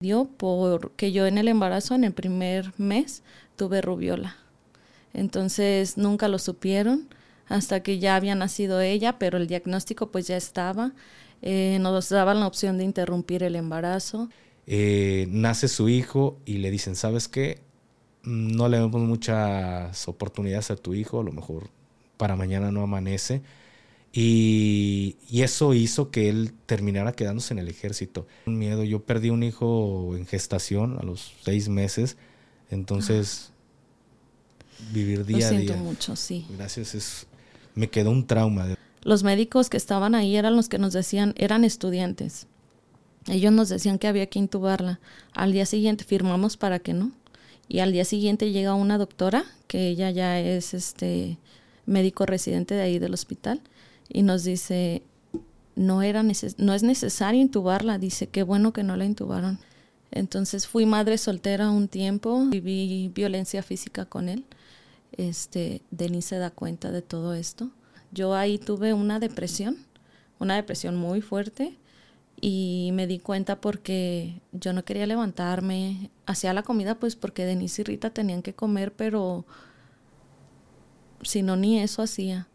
dio porque yo en el embarazo, en el primer mes, tuve rubiola. Entonces nunca lo supieron hasta que ya había nacido ella, pero el diagnóstico pues ya estaba. Eh, nos daban la opción de interrumpir el embarazo. Eh, nace su hijo y le dicen, ¿sabes qué? No le damos muchas oportunidades a tu hijo, a lo mejor para mañana no amanece. Y, eso hizo que él terminara quedándose en el ejército. Un miedo, yo perdí un hijo en gestación a los seis meses, entonces vivir día a día. mucho, sí. Gracias, es, me quedó un trauma. Los médicos que estaban ahí eran los que nos decían, eran estudiantes. Ellos nos decían que había que intubarla. Al día siguiente firmamos para que no. Y al día siguiente llega una doctora, que ella ya es este médico residente de ahí del hospital, y nos dice, no, era no es necesario intubarla, dice, qué bueno que no la intubaron. Entonces fui madre soltera un tiempo, viví violencia física con él. Este, Denis se da cuenta de todo esto. Yo ahí tuve una depresión, una depresión muy fuerte y me di cuenta porque yo no quería levantarme, hacía la comida pues porque Denis y Rita tenían que comer, pero si no ni eso hacía.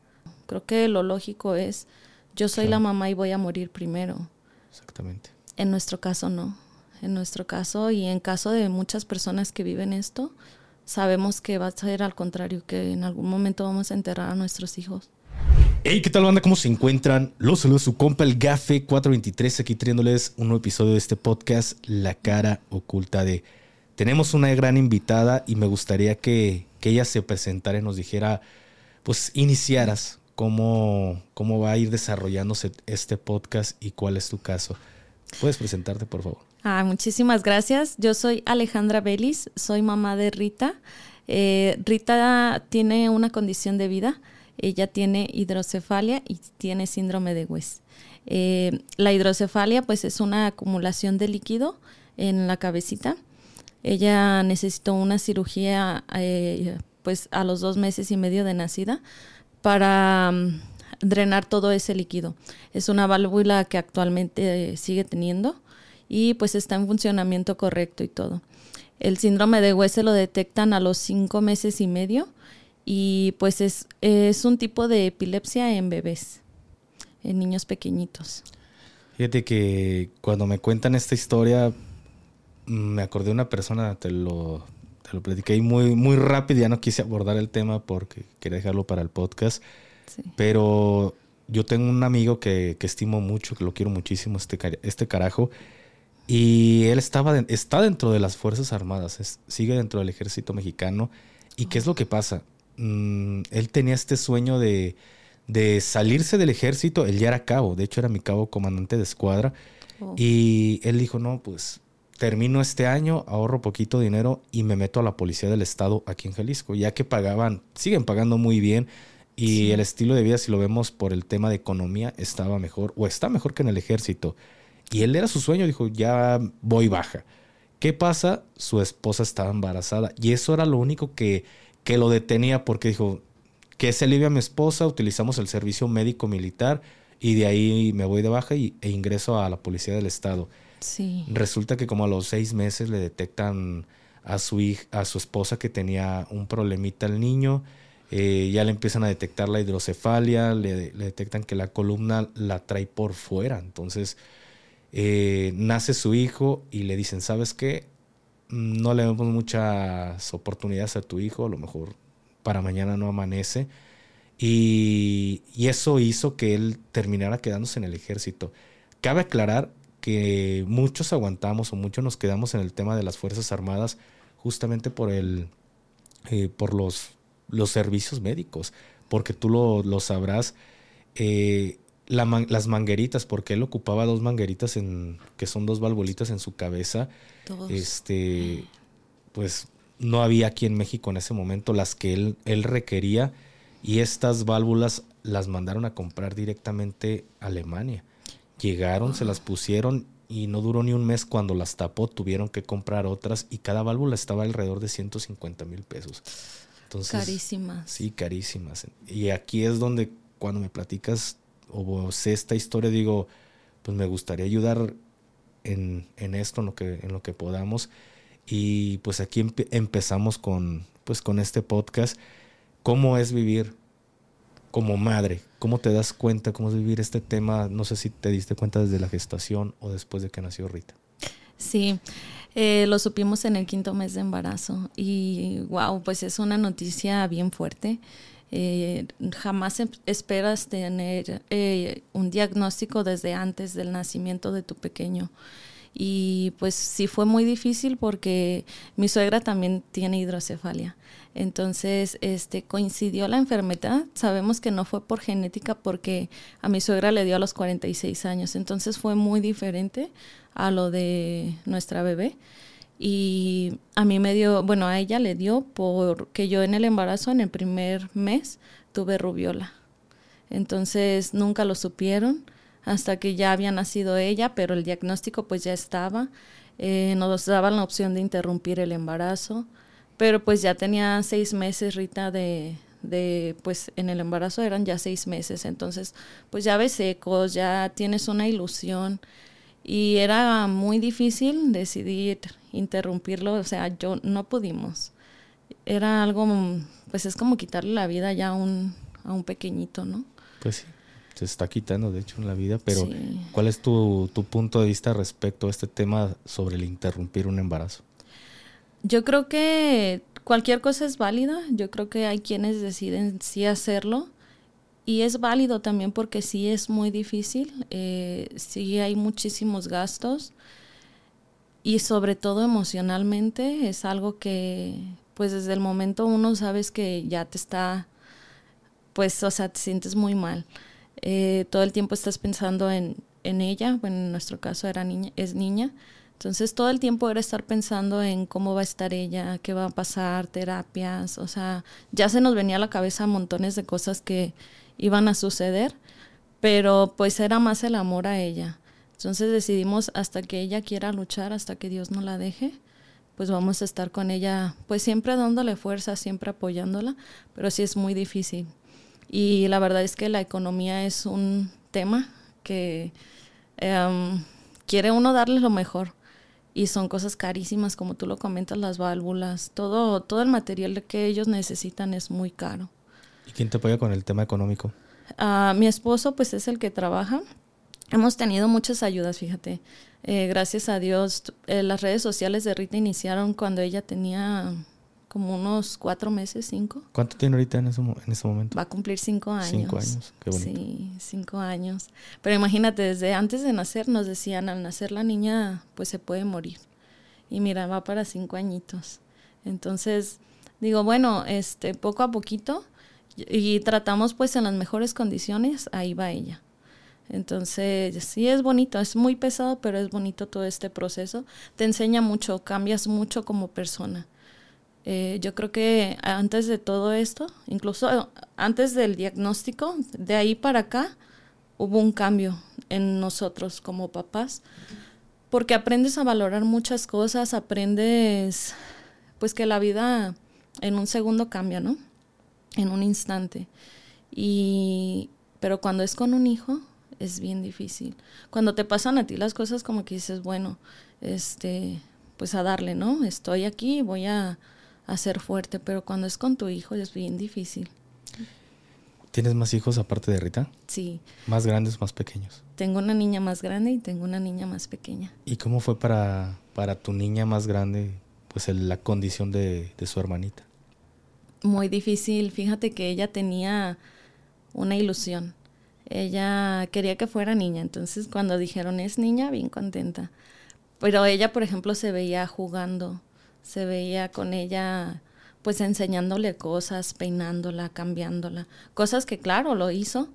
Creo que lo lógico es, yo soy la mamá y voy a morir primero. Exactamente. En nuestro caso no. En nuestro caso y en caso de muchas personas que viven esto, sabemos que va a ser al contrario, que en algún momento vamos a enterrar a nuestros hijos. Hey, ¿qué tal banda? ¿Cómo se encuentran? Los saludos su compa el Gafe 423 aquí trayéndoles un nuevo episodio de este podcast, La cara oculta de... Tenemos una gran invitada y me gustaría que, que ella se presentara y nos dijera, pues iniciaras cómo, cómo va a ir desarrollándose este podcast y cuál es tu caso. ¿Puedes presentarte, por favor? Ah, muchísimas gracias. Yo soy Alejandra Belis, soy mamá de Rita. Eh, Rita tiene una condición de vida. Ella tiene hidrocefalia y tiene síndrome de West. Eh, la hidrocefalia, pues, es una acumulación de líquido en la cabecita. Ella necesitó una cirugía, eh, pues, a los dos meses y medio de nacida para mm, drenar todo ese líquido. Es una válvula que actualmente sigue teniendo y pues está en funcionamiento correcto y todo. El síndrome de West se lo detectan a los cinco meses y medio y pues es, es un tipo de epilepsia en bebés, en niños pequeñitos. Fíjate que cuando me cuentan esta historia, mm, me acordé de una persona, te lo, lo platiqué muy, muy rápido, ya no quise abordar el tema porque quería dejarlo para el podcast. Pero yo tengo un amigo que, que, estimo mucho, que lo quiero muchísimo, este, este carajo. Y él estaba está dentro de las Fuerzas Armadas, sigue dentro del ejército mexicano. ¿Y qué es lo que pasa? Mm, él tenía este sueño de, de, salirse del ejército, él ya era cabo, de hecho era mi cabo comandante de escuadra. Oh. Y él dijo, no, pues termino este año, ahorro poquito dinero y me meto a la policía del estado aquí en Jalisco, ya que pagaban, siguen pagando muy bien y el estilo de vida, si lo vemos por el tema de economía, estaba mejor o está mejor que en el ejército. Y él era su sueño, dijo, ya voy baja. ¿Qué pasa? Su esposa estaba embarazada y eso era lo único que, que lo detenía porque dijo, que se alivia a mi esposa, utilizamos el servicio médico militar y de ahí me voy de baja y, e ingreso a la policía del estado. Resulta que como a los seis meses le detectan a su hija, a su esposa que tenía un problemita al niño. Eh, ya le empiezan a detectar la hidrocefalia, le, detectan que la columna la trae por fuera. Entonces eh, nace su hijo y le dicen, ¿sabes qué? No le damos muchas oportunidades a tu hijo, a lo mejor para mañana no amanece. Y, y eso hizo que él terminara quedándose en el ejército. Cabe aclarar que muchos aguantamos o muchos nos quedamos en el tema de las Fuerzas Armadas justamente por el eh, por los, los servicios médicos, porque tú lo, sabrás, eh, las mangueritas, porque él ocupaba dos mangueritas en, que son dos valvulitas en su cabeza, este pues no había aquí en México en ese momento las que él, él requería y estas válvulas las mandaron a comprar directamente a Alemania. Llegaron, se las pusieron y no duró ni un mes cuando las tapó, tuvieron que comprar otras y cada válvula estaba alrededor de 150 mil pesos. Entonces, carísimas. Sí, carísimas. Y aquí es donde cuando me platicas o sé esta historia, digo, pues me gustaría ayudar en, esto, en lo, que, en lo que podamos. Y pues aquí empezamos con, pues, con este podcast. ¿Cómo es vivir como madre? ¿Cómo te das cuenta? ¿Cómo es vivir este tema? No sé si te diste cuenta desde la gestación o después de que nació Rita. Sí, eh, lo supimos en el quinto mes de embarazo y wow, pues es una noticia bien fuerte. Eh, jamás em, esperas tener eh, un diagnóstico desde antes del nacimiento de tu pequeño. Y pues sí fue muy difícil porque mi suegra también tiene hidrocefalia. Entonces, este coincidió la enfermedad. Sabemos que no fue por genética porque a mi suegra le dio a los 46 años. Entonces fue muy diferente a lo de nuestra bebé. Y a mí me dio, bueno, a ella le dio porque yo en el embarazo, en el primer mes, tuve rubiola. Entonces nunca lo supieron hasta que ya había nacido ella, pero el diagnóstico pues ya estaba. Eh, nos daban la opción de interrumpir el embarazo. Pero pues ya tenía seis meses, Rita, de, de, pues en el embarazo eran ya seis meses, entonces pues ya ves secos, ya tienes una ilusión y era muy difícil decidir interrumpirlo, o sea, yo no pudimos. Era algo, pues es como quitarle la vida ya a un, a un pequeñito, ¿no? Pues sí, se está quitando de hecho en la vida, pero ¿cuál es tu, tu punto de vista respecto a este tema sobre el interrumpir un embarazo? Yo creo que cualquier cosa es válida. Yo creo que hay quienes deciden sí hacerlo. Y es válido también porque sí es muy difícil. Eh, sí hay muchísimos gastos. Y sobre todo emocionalmente es algo que, pues desde el momento uno sabes que ya te está, pues, o sea, te sientes muy mal. Eh, todo el tiempo estás pensando en, en ella. Bueno, en nuestro caso era niña, es niña entonces todo el tiempo era estar pensando en cómo va a estar ella, qué va a pasar, terapias, o sea, ya se nos venía a la cabeza montones de cosas que iban a suceder, pero pues era más el amor a ella. Entonces decidimos hasta que ella quiera luchar, hasta que Dios no la deje, pues vamos a estar con ella, pues siempre dándole fuerza, siempre apoyándola, pero sí es muy difícil. Y la verdad es que la economía es un tema que em, quiere uno darle lo mejor y son cosas carísimas, como tú lo comentas, las válvulas, todo, todo el material que ellos necesitan es muy caro. ¿Y quién te apoya con el tema económico? Uh, mi esposo pues es el que trabaja. Hemos tenido muchas ayudas, fíjate. Eh, gracias a Dios, eh, las redes sociales de Rita iniciaron cuando ella tenía como unos cuatro meses, cinco. ¿Cuánto tiene ahorita en ese, en ese momento? Va a cumplir cinco años. Cinco años, qué bonito. Sí, cinco años. Pero imagínate, desde antes de nacer nos decían, al nacer la niña pues se puede morir. Y mira, va para cinco añitos. Entonces, digo, bueno, este, poco a poquito, y tratamos pues en las mejores condiciones, ahí va ella. Entonces, sí es bonito, es muy pesado, pero es bonito todo este proceso. Te enseña mucho, cambias mucho como persona. Eh, yo creo que antes de todo esto, incluso antes del diagnóstico, de ahí para acá, hubo un cambio en nosotros como papás, porque aprendes a valorar muchas cosas, aprendes pues que la vida en un segundo cambia, ¿no? En un instante. Y pero cuando es con un hijo es bien difícil. Cuando te pasan a ti las cosas como que dices, bueno, este, pues a darle, ¿no? Estoy aquí, voy a a ser fuerte, pero cuando es con tu hijo es bien difícil. ¿Tienes más hijos aparte de Rita? Sí. ¿Más grandes, más pequeños? Tengo una niña más grande y tengo una niña más pequeña. ¿Y cómo fue para, para tu niña más grande, pues la condición de, de su hermanita? Muy difícil. Fíjate que ella tenía una ilusión. Ella quería que fuera niña, entonces cuando dijeron es niña, bien contenta. Pero ella, por ejemplo, se veía jugando se veía con ella pues enseñándole cosas, peinándola, cambiándola, cosas que claro lo hizo,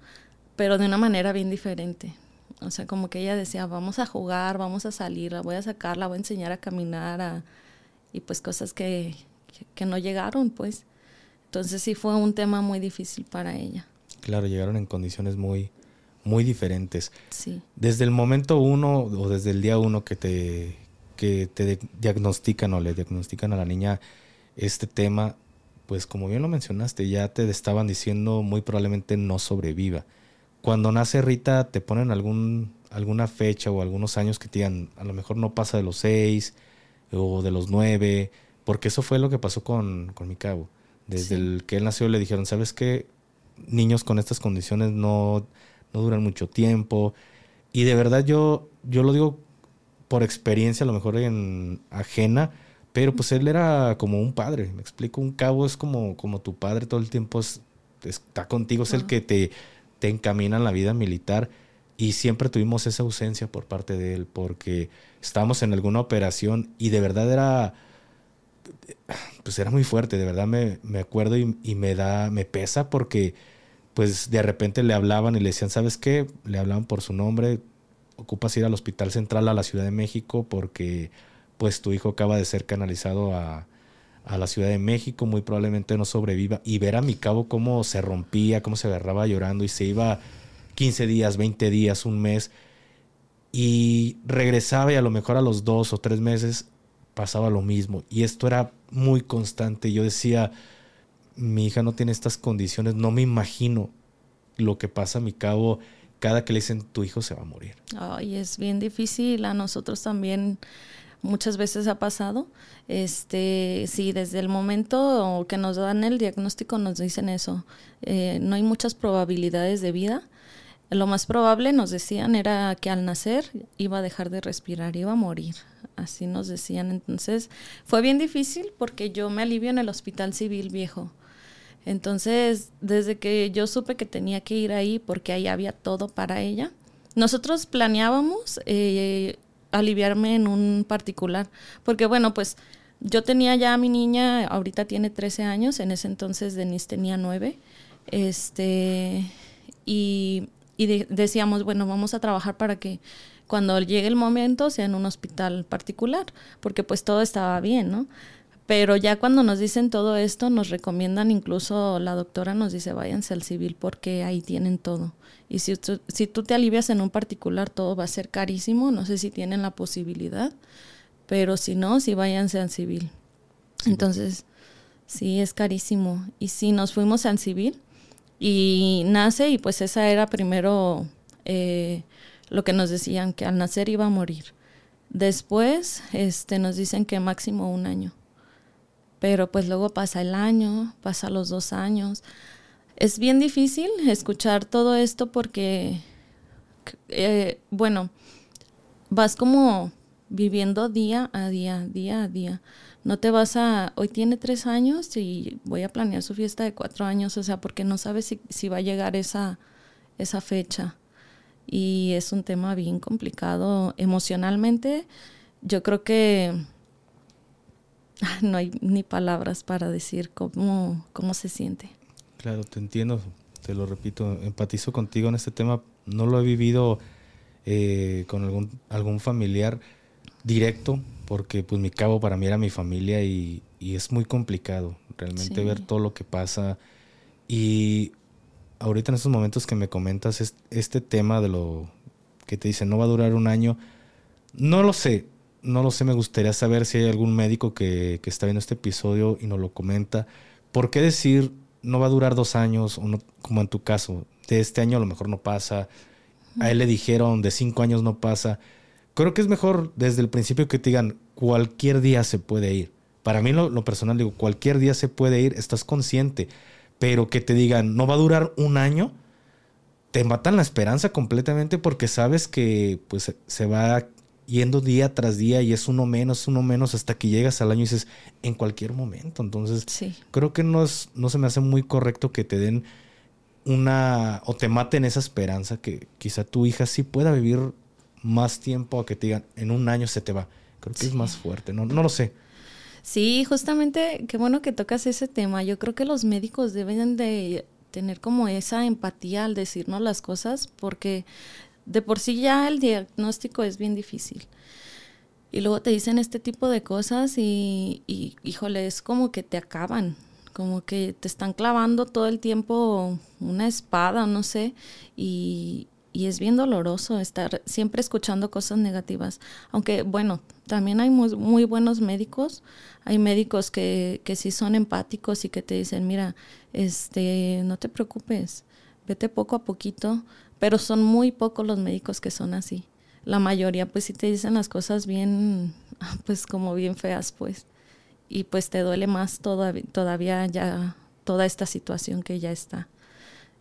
pero de una manera bien diferente. O sea, como que ella decía, vamos a jugar, vamos a salir, la voy a sacar, la voy a enseñar a caminar, y pues cosas que, que, no llegaron, pues. Entonces sí fue un tema muy difícil para ella. Claro, llegaron en condiciones muy, muy diferentes. Sí. Desde el momento uno o desde el día uno que te, que te diagnostican o le diagnostican a la niña este tema, pues como bien lo mencionaste, ya te estaban diciendo muy probablemente no sobreviva. Cuando nace Rita, ¿te ponen algún, alguna fecha o algunos años que te digan, a lo mejor no pasa de los seis o de los nueve, porque eso fue lo que pasó con, con mi cabo. Desde el que él nació le dijeron, ¿sabes qué? Niños con estas condiciones no, no duran mucho tiempo. Y de verdad yo, yo lo digo por experiencia, a lo mejor en ajena, pero pues él era como un padre, me explico, un cabo es como, como tu padre todo el tiempo está contigo, es el que te, te encamina en la vida militar y siempre tuvimos esa ausencia por parte de él porque estábamos en alguna operación y de verdad era pues era muy fuerte, de verdad me, me acuerdo y, y, me da, me pesa porque pues de repente le hablaban y le decían, ¿sabes qué? Le hablaban por su nombre, ocupas ir al Hospital Central a la Ciudad de México porque pues tu hijo acaba de ser canalizado a, a la Ciudad de México, muy probablemente no sobreviva. Y ver a mi cabo cómo se rompía, cómo se agarraba llorando y se iba 15 días, 20 días, un mes. Y regresaba y a lo mejor a los dos o tres meses pasaba lo mismo. Y esto era muy constante. Yo decía, mi hija no tiene estas condiciones, no me imagino lo que pasa a mi cabo cada que le dicen tu hijo se va a morir. Ay, es bien difícil. A nosotros también muchas veces ha pasado. Este, sí, desde el momento que nos dan el diagnóstico nos dicen eso. Eh, no hay muchas probabilidades de vida. Lo más probable, nos decían, era que al nacer iba a dejar de respirar, iba a morir. Así nos decían. Entonces, fue bien difícil porque yo me alivio en el hospital civil viejo. Entonces, desde que yo supe que tenía que ir ahí porque ahí había todo para ella, nosotros planeábamos eh, aliviarme en un particular, porque bueno, pues yo tenía ya a mi niña, ahorita tiene 13 años, en ese entonces Denise tenía 9, este, y, y decíamos, bueno, vamos a trabajar para que cuando llegue el momento sea en un hospital particular, porque pues todo estaba bien, ¿no? Pero ya cuando nos dicen todo esto, nos recomiendan, incluso la doctora nos dice, váyanse al civil porque ahí tienen todo. Y si, si tú te alivias en un particular, todo va a ser carísimo. No sé si tienen la posibilidad, pero si no, sí váyanse al civil. Entonces, sí, es carísimo. Y sí, nos fuimos al civil y nace y pues esa era primero eh, lo que nos decían, que al nacer iba a morir. Después este, nos dicen que máximo un año pero pues luego pasa el año, pasa los dos años. Es bien difícil escuchar todo esto porque, eh, bueno, vas como viviendo día a día, día a día. No te vas a, hoy tiene tres años y voy a planear su fiesta de cuatro años, o sea, porque no sabes si, si va a llegar esa, esa fecha. Y es un tema bien complicado emocionalmente. Yo creo que no hay ni palabras para decir cómo, cómo se siente. Claro, te entiendo, te lo repito, empatizo contigo en este tema. No lo he vivido eh, con algún, algún familiar directo, porque pues mi cabo para mí era mi familia y, es muy complicado realmente ver todo lo que pasa. Y ahorita en estos momentos que me comentas este tema de lo que te dicen no va a durar un año, no lo sé, no lo sé, me gustaría saber si hay algún médico que, está viendo este episodio y nos lo comenta. ¿Por qué decir no va a durar dos años, o como en tu caso, de este año a lo mejor no pasa? A él le dijeron de cinco años no pasa. Creo que es mejor desde el principio que te digan cualquier día se puede ir. Para mí, lo, lo personal, digo, cualquier día se puede ir, estás consciente. Pero que te digan no va a durar un año, te matan la esperanza completamente porque sabes que pues se va yendo día tras día y es uno menos, uno menos, hasta que llegas al año y dices, en cualquier momento. Entonces, creo que no, es, no se me hace muy correcto que te den una, o te maten esa esperanza que quizá tu hija sí pueda vivir más tiempo a que te digan, en un año se te va. Creo que es más fuerte, no, no lo sé. Sí, justamente, qué bueno que tocas ese tema. Yo creo que los médicos deben de tener como esa empatía al decirnos las cosas, porque de por sí ya el diagnóstico es bien difícil. Y luego te dicen este tipo de cosas y, y, híjole, es como que te acaban, como que te están clavando todo el tiempo una espada, no sé, y, y es bien doloroso estar siempre escuchando cosas negativas. Aunque, bueno, también hay muy, buenos médicos, hay médicos que, que sí son empáticos y que te dicen, mira, este, no te preocupes, vete poco a poquito, pero son muy pocos los médicos que son así. La mayoría pues sí te dicen las cosas bien, pues como bien feas pues. Y pues te duele más todavía, todavía ya toda esta situación que ya está.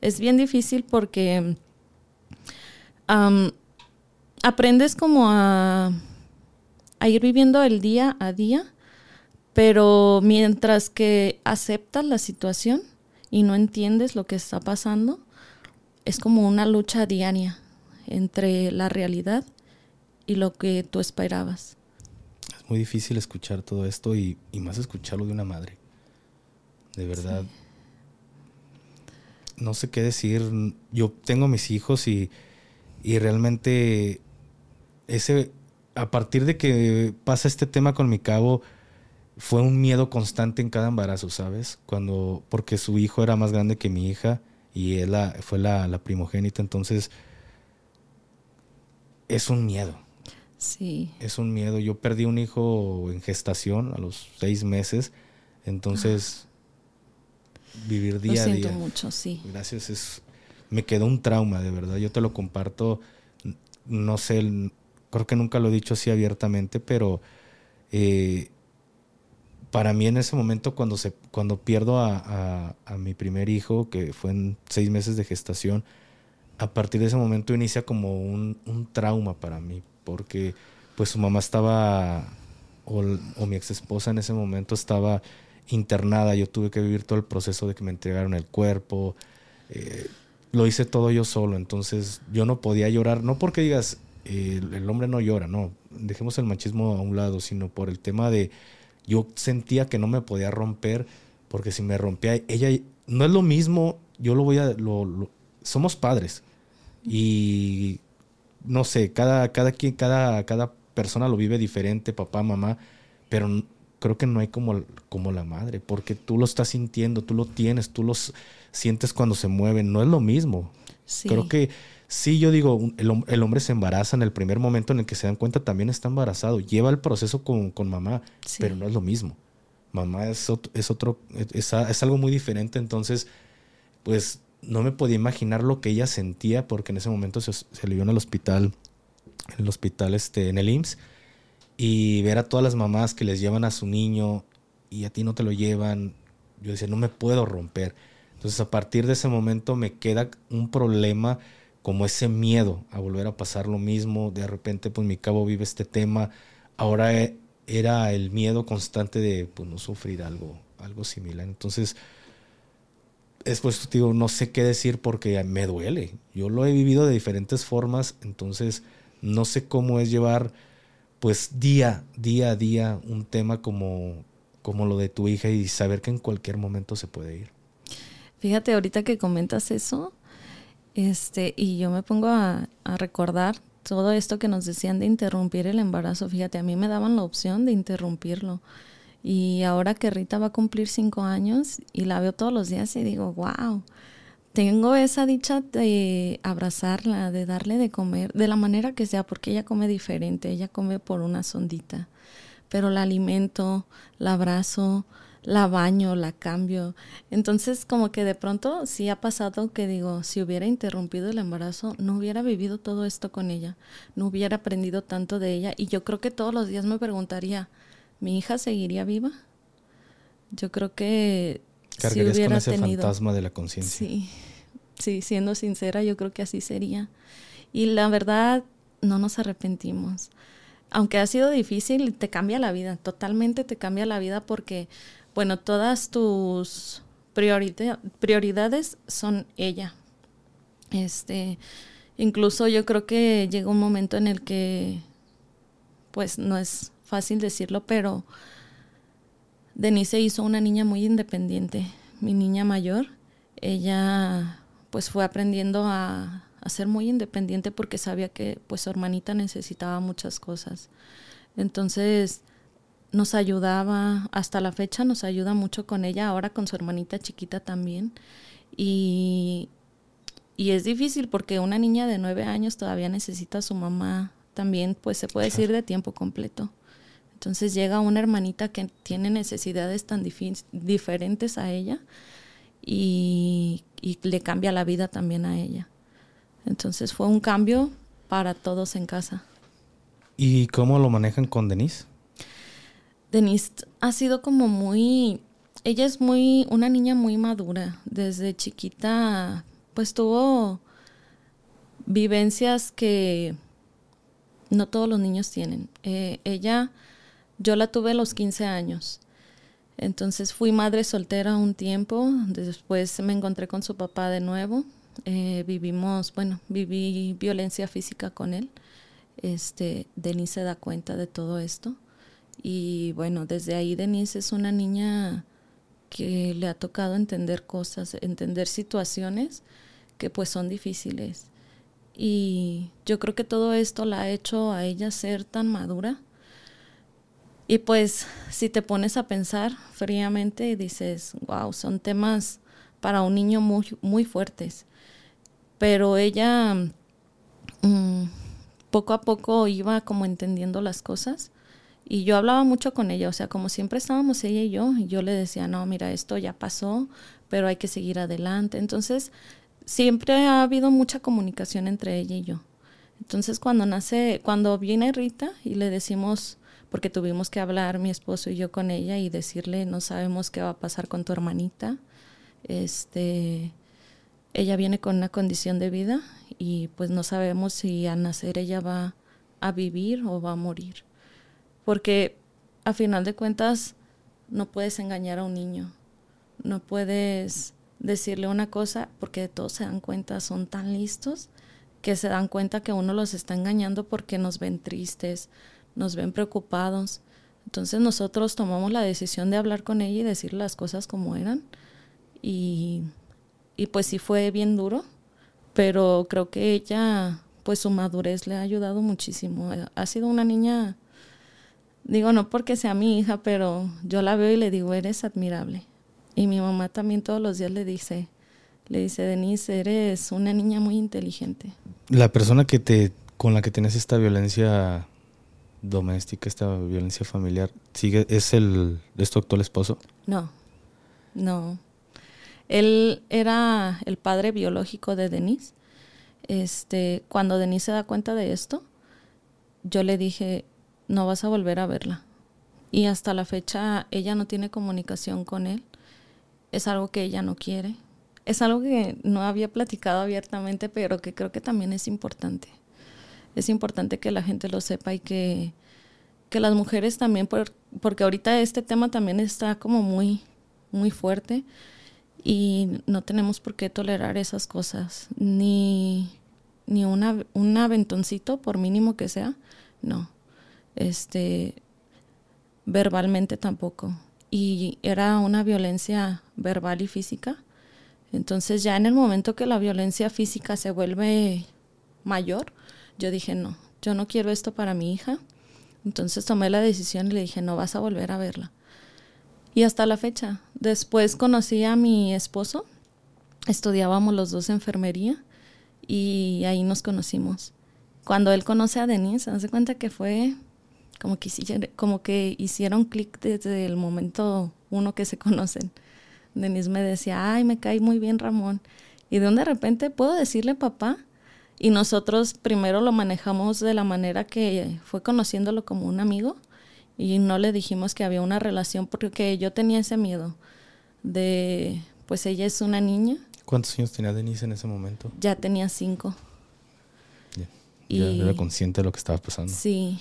Es bien difícil porque aprendes como a ir viviendo el día a día, pero mientras que aceptas la situación y no entiendes lo que está pasando, es como una lucha diaria entre la realidad y lo que tú esperabas. Es muy difícil escuchar todo esto y, más escucharlo de una madre. De verdad. No sé qué decir. Yo tengo mis hijos y, y realmente ese, a partir de que pasa este tema con mi cabo, fue un miedo constante en cada embarazo, ¿sabes? Cuando, porque su hijo era más grande que mi hija y él fue la, la primogénita, entonces es un miedo. Sí. Es un miedo. Yo perdí un hijo en gestación a los seis meses, entonces vivir día lo a día. mucho, sí. Gracias, es, me quedó un trauma, de verdad. Yo te lo comparto, no sé, creo que nunca lo he dicho así abiertamente, pero eh, para mí en ese momento cuando, se, cuando pierdo a, mi primer hijo, que fue en seis meses de gestación, a partir de ese momento inicia como un, trauma para mí, porque pues su mamá estaba, o, mi ex esposa en ese momento estaba internada, yo tuve que vivir todo el proceso de que me entregaron el cuerpo, eh, lo hice todo yo solo, entonces yo no podía llorar, no porque digas, el hombre no llora, no, dejemos el machismo a un lado, sino por el tema de yo sentía que no me podía romper porque si me rompía ella no es lo mismo yo lo voy a lo, somos padres. Y no sé cada cada quien cada cada persona lo vive diferente papá mamá pero creo que no hay como como la madre porque tú lo estás sintiendo tú lo tienes tú los sientes cuando se mueven no es lo mismo. Creo que Sí, yo digo, el, hombre se embaraza en el primer momento en el que se dan cuenta también está embarazado. Lleva el proceso con, mamá, pero no es lo mismo. Mamá es, otro, es, otro es, algo muy diferente. Entonces, pues no me podía imaginar lo que ella sentía porque en ese momento se, se le vio en el hospital, en el hospital este, en el IMSS, y ver a todas las mamás que les llevan a su niño y a ti no te lo llevan. Yo decía, no me puedo romper. Entonces, a partir de ese momento me queda un problema como ese miedo a volver a pasar lo mismo. De repente, pues mi cabo vive este tema. Ahora e, era el miedo constante de pues, no sufrir algo, algo similar. Entonces, después digo, no sé qué decir porque me duele. Yo lo he vivido de diferentes formas, entonces no sé cómo es llevar pues día, día a día un tema como, como lo de tu hija y saber que en cualquier momento se puede ir. Fíjate, ahorita que comentas eso, este, y yo me pongo a, recordar todo esto que nos decían de interrumpir el embarazo. Fíjate, a mí me daban la opción de interrumpirlo. Y ahora que Rita va a cumplir cinco años y la veo todos los días y digo, wow, tengo esa dicha de abrazarla, de darle de comer, de la manera que sea, porque ella come diferente, ella come por una sondita, pero la alimento, la abrazo, la baño, la cambio. Entonces, como que de pronto sí ha pasado que digo, si hubiera interrumpido el embarazo, no hubiera vivido todo esto con ella, no hubiera aprendido tanto de ella y yo creo que todos los días me preguntaría, ¿mi hija seguiría viva? Yo creo que si hubiera con ese tenido, fantasma de la conciencia. Sí, sí, siendo sincera, yo creo que así sería. Y la verdad, no nos arrepentimos. Aunque ha sido difícil, te cambia la vida, totalmente te cambia la vida porque bueno, todas tus prioridades son ella. Este, incluso yo creo que llega un momento en el que, pues no es fácil decirlo, pero Denise hizo una niña muy independiente, mi niña mayor. Ella pues fue aprendiendo a, ser muy independiente porque sabía que pues su hermanita necesitaba muchas cosas. Entonces, nos ayudaba, hasta la fecha nos ayuda mucho con ella, ahora con su hermanita chiquita también. Y, y es difícil porque una niña de nueve años todavía necesita a su mamá también, pues se puede decir de tiempo completo. Entonces llega una hermanita que tiene necesidades tan diferentes a ella y, y le cambia la vida también a ella. Entonces fue un cambio para todos en casa. ¿Y cómo lo manejan con Denise? Denise ha sido como muy, ella es muy, una niña muy madura. Desde chiquita, pues tuvo vivencias que no todos los niños tienen. Eh, ella, yo la tuve a los 15 años. Entonces fui madre soltera un tiempo, después me encontré con su papá de nuevo, eh, vivimos, bueno, viví violencia física con él. Este, Denise se da cuenta de todo esto. Y bueno, desde ahí Denise es una niña que le ha tocado entender cosas, entender situaciones que pues son difíciles. Y yo creo que todo esto la ha hecho a ella ser tan madura. Y pues si te pones a pensar fríamente dices, wow, son temas para un niño muy, muy fuertes pero ella mm, poco a poco iba como entendiendo las cosas y yo hablaba mucho con ella, o sea, como siempre estábamos ella y yo, y yo le decía, no, mira, esto ya pasó, pero hay que seguir adelante. Entonces, siempre ha habido mucha comunicación entre ella y yo. Entonces, cuando nace, cuando viene Rita y le decimos, porque tuvimos que hablar mi esposo y yo con ella y decirle, no sabemos qué va a pasar con tu hermanita, este, ella viene con una condición de vida y pues no sabemos si al nacer ella va a vivir o va a morir. Porque a final de cuentas no puedes engañar a un niño, no puedes decirle una cosa porque todos se dan cuenta, son tan listos que se dan cuenta que uno los está engañando porque nos ven tristes, nos ven preocupados. Entonces nosotros tomamos la decisión de hablar con ella y decirle las cosas como eran y y pues sí fue bien duro, pero creo que ella, pues su madurez le ha ayudado muchísimo. Ha sido una niña, digo, no porque sea mi hija, pero yo la veo y le digo, eres admirable. Y mi mamá también todos los días le dice, le dice, Denise, eres una niña muy inteligente. La persona que te, con la que tienes esta violencia doméstica, esta violencia familiar, sigue, es el, es tu actual esposo? No, no. Él era el padre biológico de Denise. Este, cuando Denise se da cuenta de esto, yo le dije, no vas a volver a verla. Y hasta la fecha ella no tiene comunicación con él. Es algo que ella no quiere. Es algo que no había platicado abiertamente, pero que creo que también es importante. Es importante que la gente lo sepa y que, que las mujeres también, porque ahorita este tema también está como muy, muy fuerte y no tenemos por qué tolerar esas cosas, ni, ni una, un aventoncito, por mínimo que sea, no. Este, verbalmente tampoco. Y era una violencia verbal y física. Entonces ya en el momento que la violencia física se vuelve mayor, yo dije, no, yo no quiero esto para mi hija. Entonces tomé la decisión y le dije, no vas a volver a verla. Y hasta la fecha. Después conocí a mi esposo, estudiábamos los dos enfermería y ahí nos conocimos. Cuando él conoce a Denise, se hace cuenta que fue como que, como que hicieron clic desde el momento uno que se conocen. Denise me decía, ay, me cae muy bien Ramón. Y de un de repente puedo decirle papá. Y nosotros primero lo manejamos de la manera que fue conociéndolo como un amigo y no le dijimos que había una relación porque yo tenía ese miedo de, pues ella es una niña. ¿Cuántos años tenía Denise en ese momento? Ya tenía cinco. Ya, y, era consciente de lo que estaba pasando. Sí.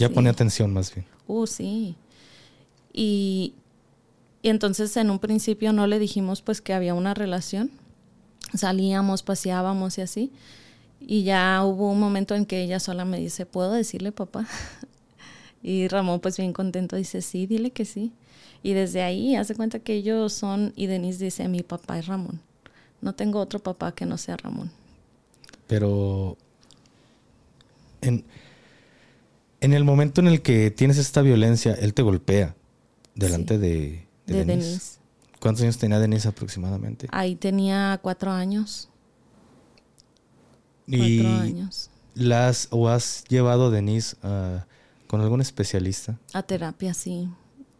Ya ponía atención más bien. Uh, sí. Y, y entonces en un principio no le dijimos pues que había una relación. Salíamos, paseábamos y así. Y ya hubo un momento en que ella sola me dice, ¿puedo decirle papá? Y Ramón pues bien contento dice, sí, dile que sí. Y desde ahí hace cuenta que ellos son, y Denise dice, mi papá es Ramón. No tengo otro papá que no sea Ramón. Pero en, en el momento en el que tienes esta violencia, él te golpea delante de, de, Denise. ¿Cuántos años tenía Denise aproximadamente? Ahí tenía cuatro años. Cuatro años. Las, ¿O has llevado a Denise a ¿Con algún especialista? A terapia, sí.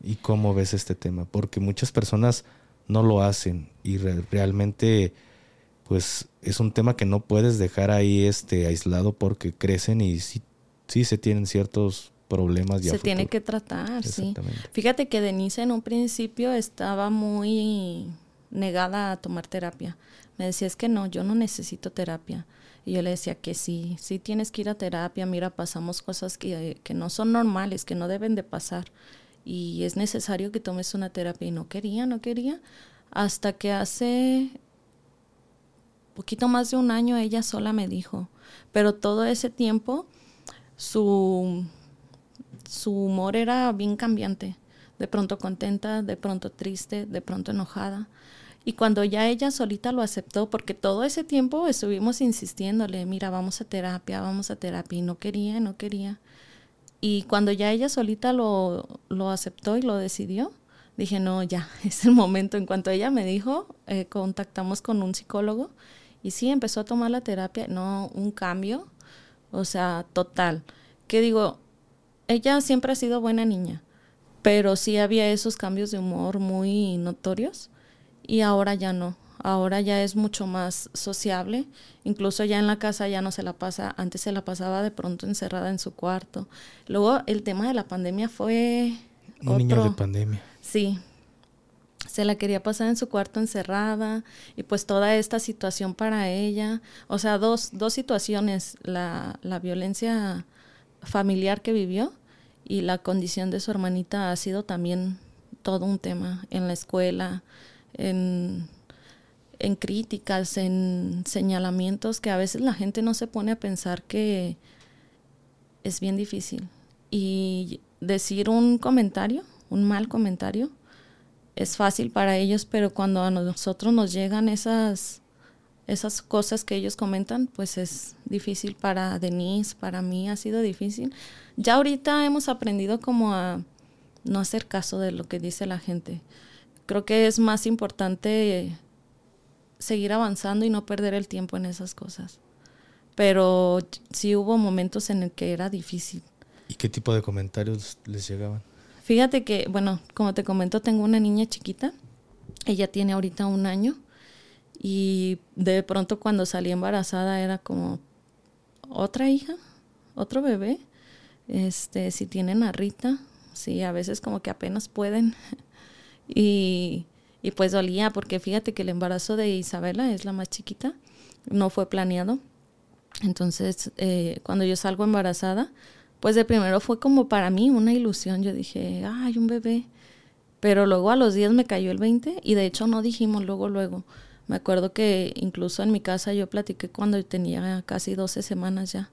¿Y cómo ves este tema? Porque muchas personas no lo hacen y realmente pues es un tema que no puedes dejar ahí este aislado porque crecen y sí, sí se tienen ciertos problemas. se tiene que tratar, sí. Fíjate que Denise en un principio estaba muy negada a tomar terapia. Me decía, es que no, yo no necesito terapia. Y yo le decía que sí, sí tienes que ir a terapia, mira, pasamos cosas que, que no son normales, que no deben de pasar. Y es necesario que tomes una terapia. Y no quería, no quería. Hasta que hace poquito más de un año ella sola me dijo. Pero todo ese tiempo su, su humor era bien cambiante. De pronto contenta, de pronto triste, de pronto enojada. Y cuando ya ella solita lo aceptó, porque todo ese tiempo estuvimos insistiéndole, mira, vamos a terapia, vamos a terapia, y no quería, no quería. Y cuando ya ella solita lo, lo aceptó y lo decidió, dije, no, ya, es el momento. En cuanto ella me dijo, eh, contactamos con un psicólogo y sí, empezó a tomar la terapia, no un cambio, o sea, total. Que digo, ella siempre ha sido buena niña, pero sí había esos cambios de humor muy notorios y ahora ya no. Ahora ya es mucho más sociable, incluso ya en la casa ya no se la pasa, antes se la pasaba de pronto encerrada en su cuarto. Luego el tema de la pandemia fue... Un niño de pandemia. Sí, se la quería pasar en su cuarto encerrada y pues toda esta situación para ella, o sea, dos, dos situaciones, la, la violencia familiar que vivió y la condición de su hermanita ha sido también todo un tema en la escuela, en, en críticas, en señalamientos que a veces la gente no se pone a pensar que es bien difícil. Y decir un comentario, un mal comentario, es fácil para ellos, pero cuando a nosotros nos llegan esas, esas cosas que ellos comentan, pues es difícil para Denise, para mí ha sido difícil. Ya ahorita hemos aprendido como a no hacer caso de lo que dice la gente. Creo que es más importante seguir avanzando y no perder el tiempo en esas cosas. Pero sí hubo momentos en el que era difícil. ¿Y qué tipo de comentarios les llegaban? Fíjate que, bueno, como te comento, tengo una niña chiquita. Ella tiene ahorita un año. Y de pronto cuando salí embarazada era como otra hija, otro bebé. Este, si tienen a Rita, sí, a veces como que apenas pueden. y, y pues dolía, porque fíjate que el embarazo de Isabela es la más chiquita, no fue planeado. Entonces, eh, cuando yo salgo embarazada, pues de primero fue como para mí una ilusión. Yo dije, ay, un bebé. Pero luego a los días me cayó el 20 y de hecho no dijimos luego, luego. Me acuerdo que incluso en mi casa yo platiqué cuando tenía casi 12 semanas ya.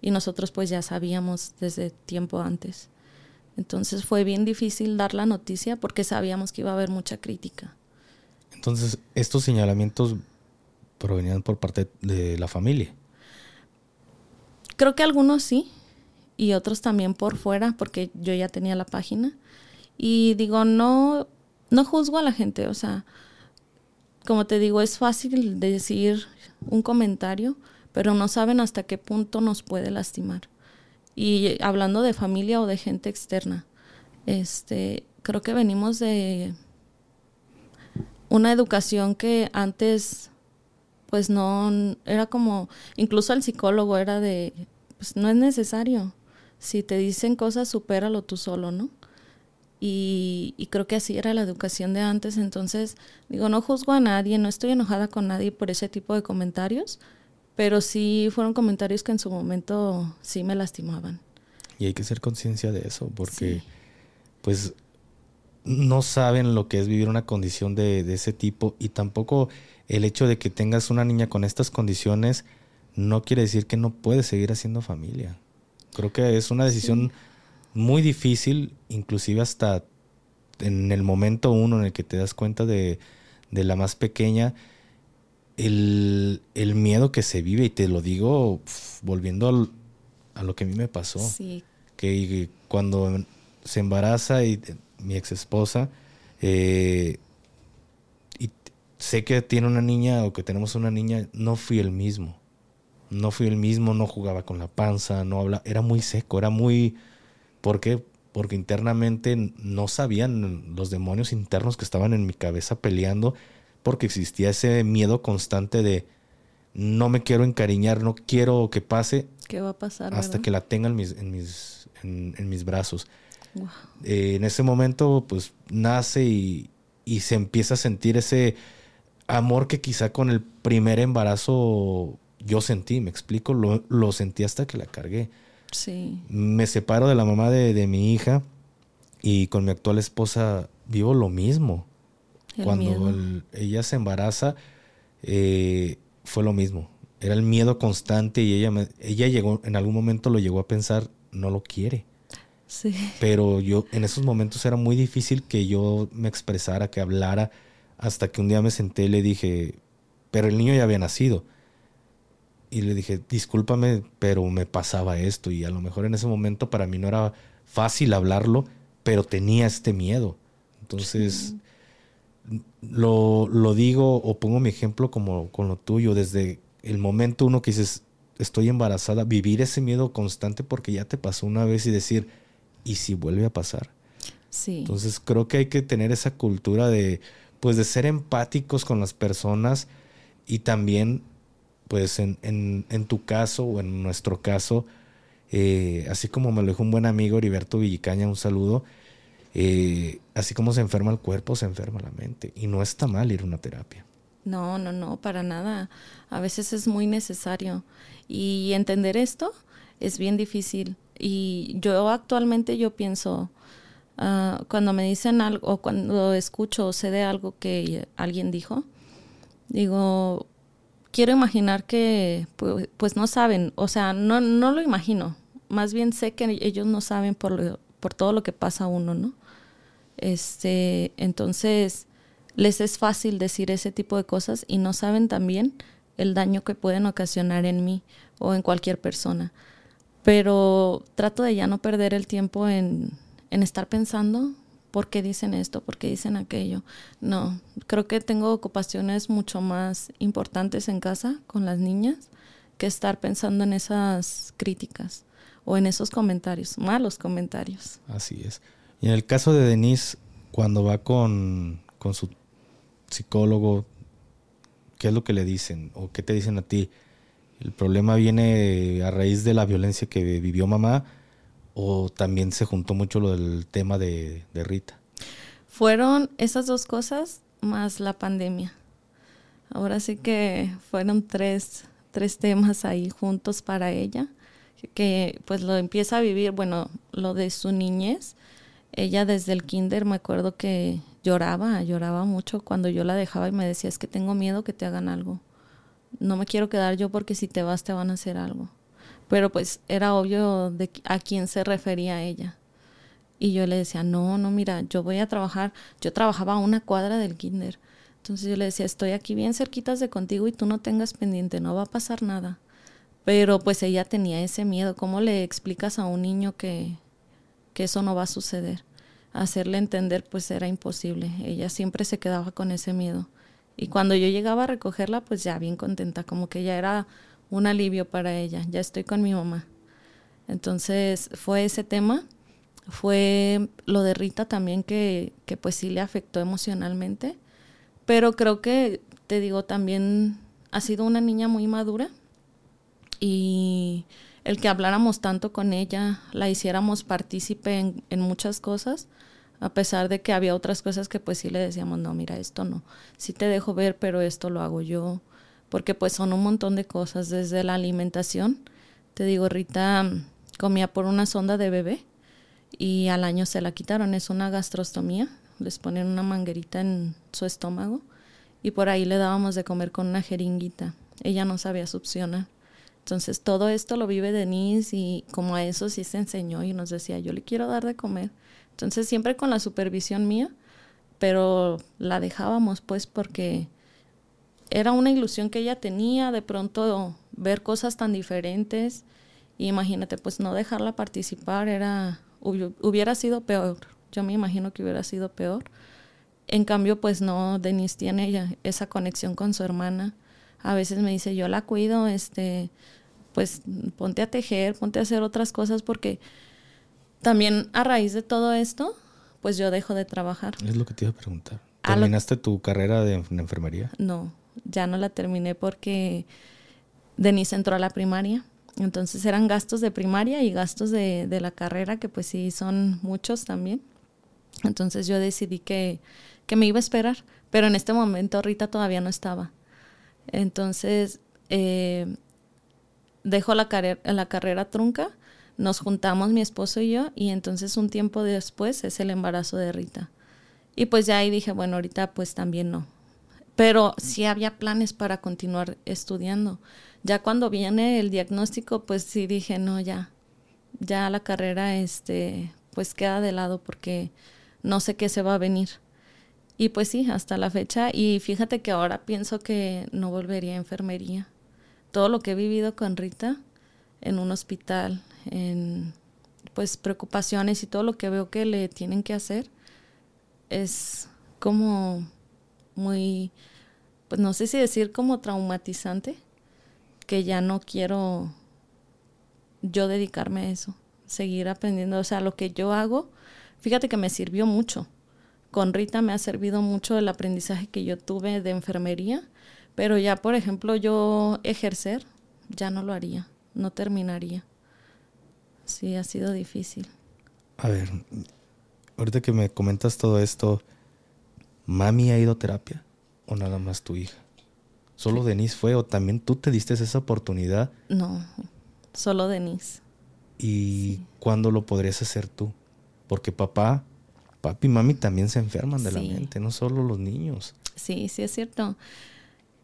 Y nosotros pues ya sabíamos desde tiempo antes. Entonces fue bien difícil dar la noticia porque sabíamos que iba a haber mucha crítica. Entonces, estos señalamientos provenían por parte de la familia. Creo que algunos sí, y otros también por fuera, porque yo ya tenía la página. Y digo, no, no juzgo a la gente, o sea, como te digo, es fácil decir un comentario, pero no saben hasta qué punto nos puede lastimar. Y hablando de familia o de gente externa, este, creo que venimos de una educación que antes, pues no, era como, incluso el psicólogo era de, pues no es necesario si te dicen cosas, supéralo tú solo, ¿no? Y, creo que así era la educación de antes. Entonces, digo, no juzgo a nadie, no estoy enojada con nadie por ese tipo de comentarios, pero sí fueron comentarios que en su momento sí me lastimaban. Y hay que ser conciencia de eso, porque pues no saben lo que es vivir una condición de, de ese tipo y tampoco el hecho de que tengas una niña con estas condiciones no quiere decir que no puedes seguir haciendo familia. Creo que es una decisión muy difícil, inclusive hasta en el momento uno en el que te das cuenta de, la más pequeña, el, miedo que se vive, y te lo digo volviendo a lo que a mí me pasó, que cuando se embaraza y mi ex esposa, eh, y sé que tiene una niña o que tenemos una niña, no fui el mismo no fui el mismo, no jugaba con la panza, no hablaba, era muy seco, era muy... ¿Por qué? porque internamente no sabían los demonios internos que estaban en mi cabeza peleando, porque existía ese miedo constante de no me quiero encariñar, no quiero que pase. ¿Qué va a pasar? Hasta que la tenga en mis, en mis, en, mis brazos. Eh, en ese momento, pues nace y, y se empieza a sentir ese amor que quizá con el primer embarazo yo sentí, me explico, lo, lo sentí hasta que la cargué. Sí. Me separo de la mamá de, mi hija y con mi actual esposa vivo lo mismo. Cuando ella se embaraza, eh, fue lo mismo. Era el miedo constante y ella, me, ella llegó, en algún momento lo llegó a pensar, no lo quiere. Sí. Pero yo, en esos momentos era muy difícil que yo me expresara, que hablara, hasta que un día me senté y le dije, pero el niño ya había nacido y le dije, discúlpame, pero me pasaba esto y a lo mejor en ese momento para mí no era fácil hablarlo, pero tenía este miedo. Entonces, lo, lo, digo o pongo mi ejemplo como con lo tuyo, desde el momento uno que dices, estoy embarazada, vivir ese miedo constante porque ya te pasó una vez y decir, ¿y si vuelve a pasar? Sí. Entonces creo que hay que tener esa cultura de, pues de ser empáticos con las personas y también pues en, en, en, tu caso o en nuestro caso, eh, así como me lo dijo un buen amigo, Heriberto Villicaña, un saludo, eh, así como se enferma el cuerpo, se enferma la mente. Y no está mal ir a una terapia. No, no, no, para nada. A veces es muy necesario. Y entender esto es bien difícil. Y yo actualmente yo pienso, ah, cuando me dicen algo, o cuando escucho o sé de algo que alguien dijo, digo, quiero imaginar que pues, no saben, o sea, no, no lo imagino, más bien sé que ellos no saben por, por todo lo que pasa a uno, ¿no? Este, entonces les es fácil decir ese tipo de cosas y no saben también el daño que pueden ocasionar en mí o en cualquier persona. Pero trato de ya no perder el tiempo en, en estar pensando ¿por qué dicen esto? ¿Por qué dicen aquello? No, creo que tengo ocupaciones mucho más importantes en casa con las niñas que estar pensando en esas críticas o en esos comentarios, malos comentarios. Así es. Y en el caso de Denise, cuando va con, con su psicólogo, ¿qué es lo que le dicen? ¿O qué te dicen a ti? ¿El problema viene a raíz de la violencia que vivió mamá? ¿O también se juntó mucho lo del tema de, Rita? Fueron esas dos cosas más la pandemia. Ahora sí que fueron tres, tres temas ahí juntos para ella, que pues lo empieza a vivir, bueno, lo de su niñez. Ella desde el kinder me acuerdo que lloraba, lloraba mucho cuando yo la dejaba y me decía, es que tengo miedo que te hagan algo. No me quiero quedar yo porque si te vas te van a hacer algo pero pues era obvio a quién se refería ella. Y yo le decía, no, no, mira, yo voy a trabajar, yo trabajaba a una cuadra del kinder. Entonces yo le decía, estoy aquí bien cerquitas de contigo y tú no tengas pendiente, no va a pasar nada. Pero pues ella tenía ese miedo. ¿Cómo le explicas a un niño que, que eso no va a suceder? Hacerle entender pues era imposible. Ella siempre se quedaba con ese miedo. Y cuando yo llegaba a recogerla, pues ya bien contenta, como que ya era un alivio para ella. Ya estoy con mi mamá. Entonces fue ese tema. Fue lo de Rita también que, que pues sí le afectó emocionalmente. Pero creo que, te digo, también ha sido una niña muy madura. Y el que habláramos tanto con ella, la hiciéramos partícipe en, en muchas cosas, a pesar de que había otras cosas que pues sí le decíamos, no, mira, esto no, sí te dejo ver, pero esto lo hago yo porque pues son un montón de cosas, desde la alimentación. Te digo, Rita comía por una sonda de bebé y al año se la quitaron, es una gastrostomía, les ponen una manguerita en su estómago y por ahí le dábamos de comer con una jeringuita. Ella no sabía succionar. Entonces todo esto lo vive Denise y como a eso sí se enseñó y nos decía, yo le quiero dar de comer. Entonces siempre con la supervisión mía, pero la dejábamos pues porque era una ilusión que ella tenía de pronto ver cosas tan diferentes. imagínate, pues no dejarla participar era hubiera sido peor. Yo me imagino que hubiera sido peor. En cambio, pues no, Denise tiene ella esa conexión con su hermana. A veces me dice, yo la cuido, este, pues ponte a tejer, ponte a hacer otras cosas porque también a raíz de todo esto, pues yo dejo de trabajar. Es lo que te iba a preguntar. ¿Terminaste tu carrera de, enfermería? No, ya no la terminé porque Denise entró a la primaria. Entonces eran gastos de primaria y gastos de, de la carrera, que pues sí son muchos también. Entonces yo decidí que, que me iba a esperar, pero en este momento Rita todavía no estaba. Entonces eh, dejo la, la carrera trunca, nos juntamos mi esposo y yo, y entonces un tiempo después es el embarazo de Rita. Y pues ya ahí dije, bueno, ahorita pues también no. Pero sí había planes para continuar estudiando. Ya cuando viene el diagnóstico, pues sí dije, no, ya, ya la carrera, este, pues queda de lado porque no sé qué se va a venir. Y pues sí, hasta la fecha. Y fíjate que ahora pienso que no volvería a enfermería. Todo lo que he vivido con Rita en un hospital, en pues preocupaciones y todo lo que veo que le tienen que hacer, es como muy, pues no sé si decir como traumatizante, que ya no quiero yo dedicarme a eso, seguir aprendiendo. O sea, lo que yo hago, fíjate que me sirvió mucho. Con Rita me ha servido mucho el aprendizaje que yo tuve de enfermería, pero ya, por ejemplo, yo ejercer, ya no lo haría, no terminaría. Sí, ha sido difícil. A ver, ahorita que me comentas todo esto, ¿mami ha ido a terapia o nada más tu hija? ¿Solo Denise fue o también tú te diste esa oportunidad? No, solo Denise. ¿Y cuándo lo podrías hacer tú? Porque papá, papi y mami también se enferman de la mente, no solo los niños. Sí, sí es cierto.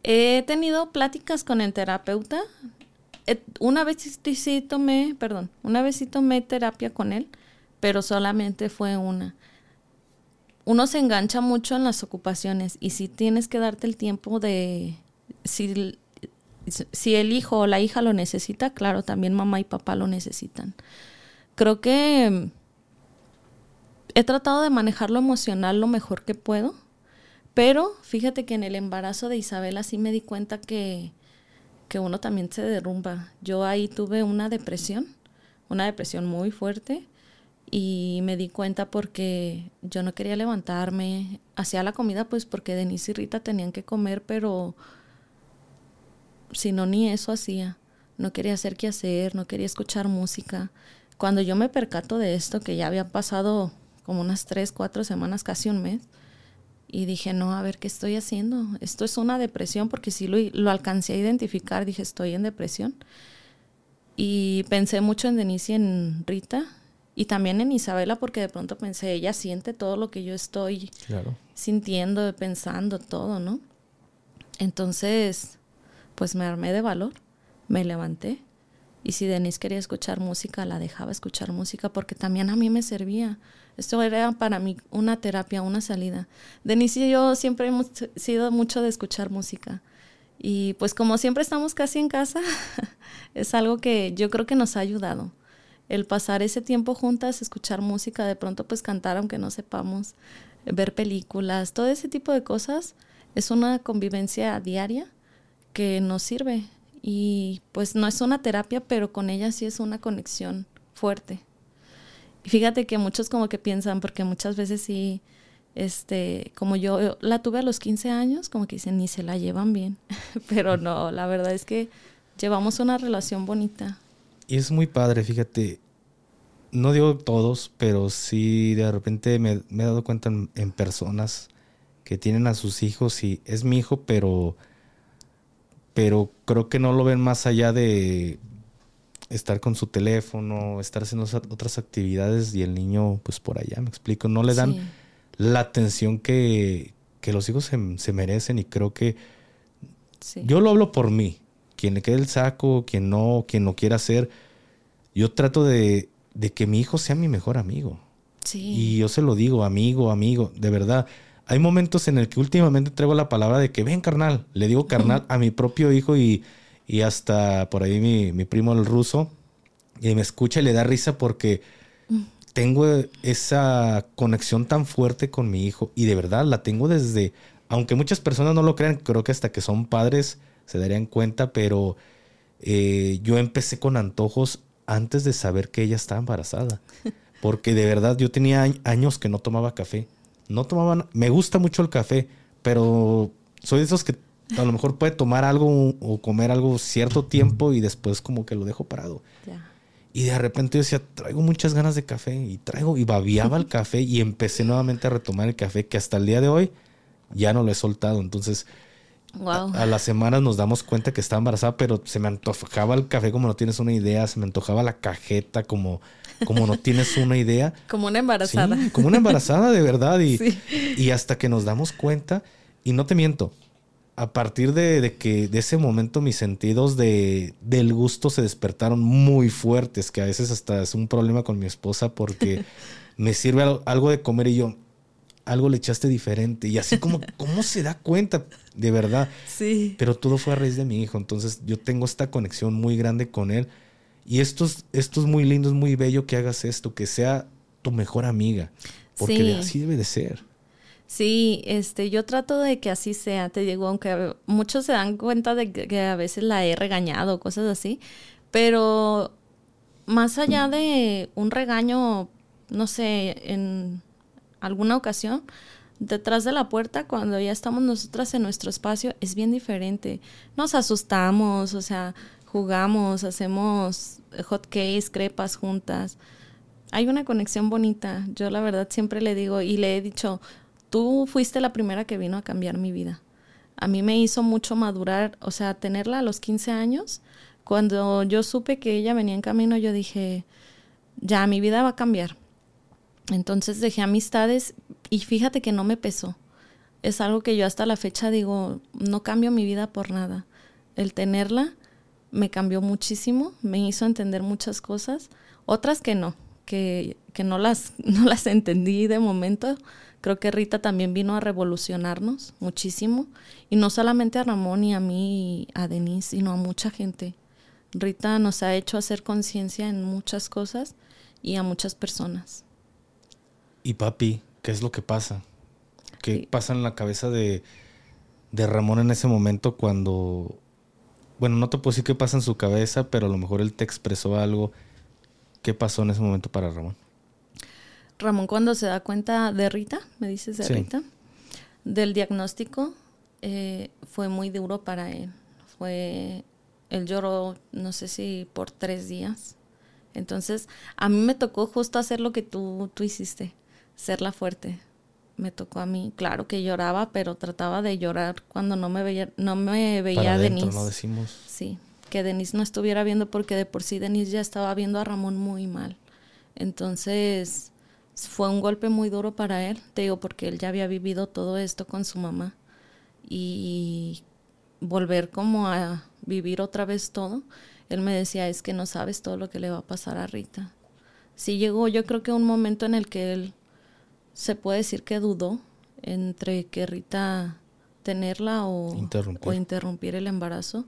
He tenido pláticas con el terapeuta. Eh, una vez sí tomé, perdón, una vez sí tomé terapia con él, pero solamente fue una. Uno se engancha mucho en las ocupaciones y si tienes que darte el tiempo de si, si el hijo o la hija lo necesita, claro, también mamá y papá lo necesitan. Creo que mm, he tratado de manejar lo emocional lo mejor que puedo, pero fíjate que en el embarazo de Isabela sí me di cuenta que, que uno también se derrumba. Yo ahí tuve una depresión, una depresión muy fuerte y me di cuenta porque yo no quería levantarme, hacía la comida pues porque Denise y Rita tenían que comer, pero si no ni eso hacía. No quería hacer qué hacer, no quería escuchar música. Cuando yo me percato de esto, que ya había pasado como unas tres, cuatro semanas, casi un mes, y dije, no, a ver, ¿qué estoy haciendo? Esto es una depresión, porque si lo, lo alcancé a identificar, dije, estoy en depresión. Y pensé mucho en Denise y en Rita, y también en Isabela, porque de pronto pensé, ella siente todo lo que yo estoy sintiendo, pensando, todo, ¿no? Entonces, pues me armé de valor, me levanté. Y si Denise quería escuchar música, la dejaba escuchar música porque también a mí me servía. Esto era para mí una terapia, una salida. Denise y yo siempre hemos sido mucho de escuchar música. Y pues como siempre estamos casi en casa, es algo que yo creo que nos ha ayudado. El pasar ese tiempo juntas, escuchar música, de pronto pues cantar aunque no sepamos, ver películas, todo ese tipo de cosas, es una convivencia diaria que nos sirve. Y pues no es una terapia, pero con ella sí es una conexión fuerte. Y fíjate que muchos como que piensan, porque muchas veces sí, este, como yo la tuve a los 15 años, como que dicen, ni se la llevan bien. pero no, la verdad es que llevamos una relación bonita. Y es muy padre, fíjate. No digo todos, pero sí de repente me, he dado cuenta en personas que tienen a sus hijos y es mi hijo, pero pero creo que no lo ven más allá de estar con su teléfono, estar haciendo otras actividades y el niño pues por allá, me explico, no le dan la atención que, los hijos se, merecen y creo que yo lo hablo por mí, quien le quede el saco, quien no, quien no quiera hacer, yo trato de, de que mi hijo sea mi mejor amigo. Y yo se lo digo, amigo, amigo, de verdad. Hay momentos en el que últimamente traigo la palabra de que ven carnal, le digo carnal a mi propio hijo y, y hasta por ahí mi, mi, primo el ruso, y me escucha y le da risa porque tengo esa conexión tan fuerte con mi hijo y de verdad la tengo desde, aunque muchas personas no lo crean, creo que hasta que son padres se darían cuenta, pero eh, yo empecé con antojos antes de saber que ella estaba embarazada. Porque de verdad yo tenía años que no tomaba café. No tomaba, me gusta mucho el café, pero soy de esos que a lo mejor puede tomar algo o comer algo cierto tiempo y después como que lo dejo parado. Y de repente yo decía, traigo muchas ganas de café y traigo y babiaba el café y empecé nuevamente a retomar el café que hasta el día de hoy ya no lo he soltado. Entonces, a, las semanas nos damos cuenta que estaba embarazada, pero se me antojaba el café como no tienes una idea, se me antojaba la cajeta como, como no tienes una idea. como una embarazada. como una embarazada de verdad. Y, y hasta que nos damos cuenta, y no te miento, a partir de, que de ese momento mis sentidos de, del gusto se despertaron muy fuertes, que a veces hasta es un problema con mi esposa porque me sirve algo de comer y yo, algo le echaste diferente. Y así como, ¿cómo se da cuenta? De verdad. Sí. Pero todo fue a raíz de mi hijo. Entonces yo tengo esta conexión muy grande con él. Y esto es, esto es muy lindo, es muy bello que hagas esto, que sea tu mejor amiga. Porque así debe de ser. Sí, este, yo trato de que así sea, te digo, aunque muchos se dan cuenta de que, a veces la he regañado, cosas así, pero más allá de un regaño, no sé, en alguna ocasión, detrás de la puerta, cuando ya estamos nosotras en nuestro espacio, es bien diferente. Nos asustamos, o sea, jugamos, hacemos hot cakes, crepas juntas. Hay una conexión bonita. Yo la verdad siempre le digo y le he dicho, tú fuiste la primera que vino a cambiar mi vida. A mí me hizo mucho madurar, o sea, tenerla a los 15 años. Cuando yo supe que ella venía en camino, yo dije, ya, mi vida va a cambiar. Entonces dejé amistades y fíjate que no me pesó. Es algo que yo hasta la fecha digo, no cambio mi vida por nada. El tenerla me cambió muchísimo, me hizo entender muchas cosas, otras que no, que, que no, las, no las entendí de momento, Creo que Rita también vino a revolucionarnos muchísimo. Y no solamente a Ramón y a mí y a Denise, sino a mucha gente. Rita nos ha hecho hacer conciencia en muchas cosas y a muchas personas. Y papi, ¿qué es lo que pasa? ¿Qué pasa en la cabeza de, de Ramón en ese momento cuando... Bueno, no te puedo decir qué pasa en su cabeza, pero a lo mejor él te expresó algo. ¿Qué pasó en ese momento para Ramón? Ramón cuando se da cuenta de Rita, me dices de Rita, del diagnóstico, eh, fue muy duro para él. Fue, él lloró, no sé si por tres días. Entonces, a mí me tocó justo hacer lo que tú, tú hiciste, ser la fuerte. Me tocó a mí, claro que lloraba, pero trataba de llorar cuando no me veía, no me veía Denise. No decimos. Sí, que Denise no estuviera viendo porque de por sí Denise ya estaba viendo a Ramón muy mal. Entonces, fue un golpe muy duro para él, te digo, porque él ya había vivido todo esto con su mamá y volver como a vivir otra vez todo, él me decía, es que no sabes todo lo que le va a pasar a Rita. Sí llegó yo creo que un momento en el que él se puede decir que dudó entre que Rita tenerla o interrumpir. o interrumpir el embarazo,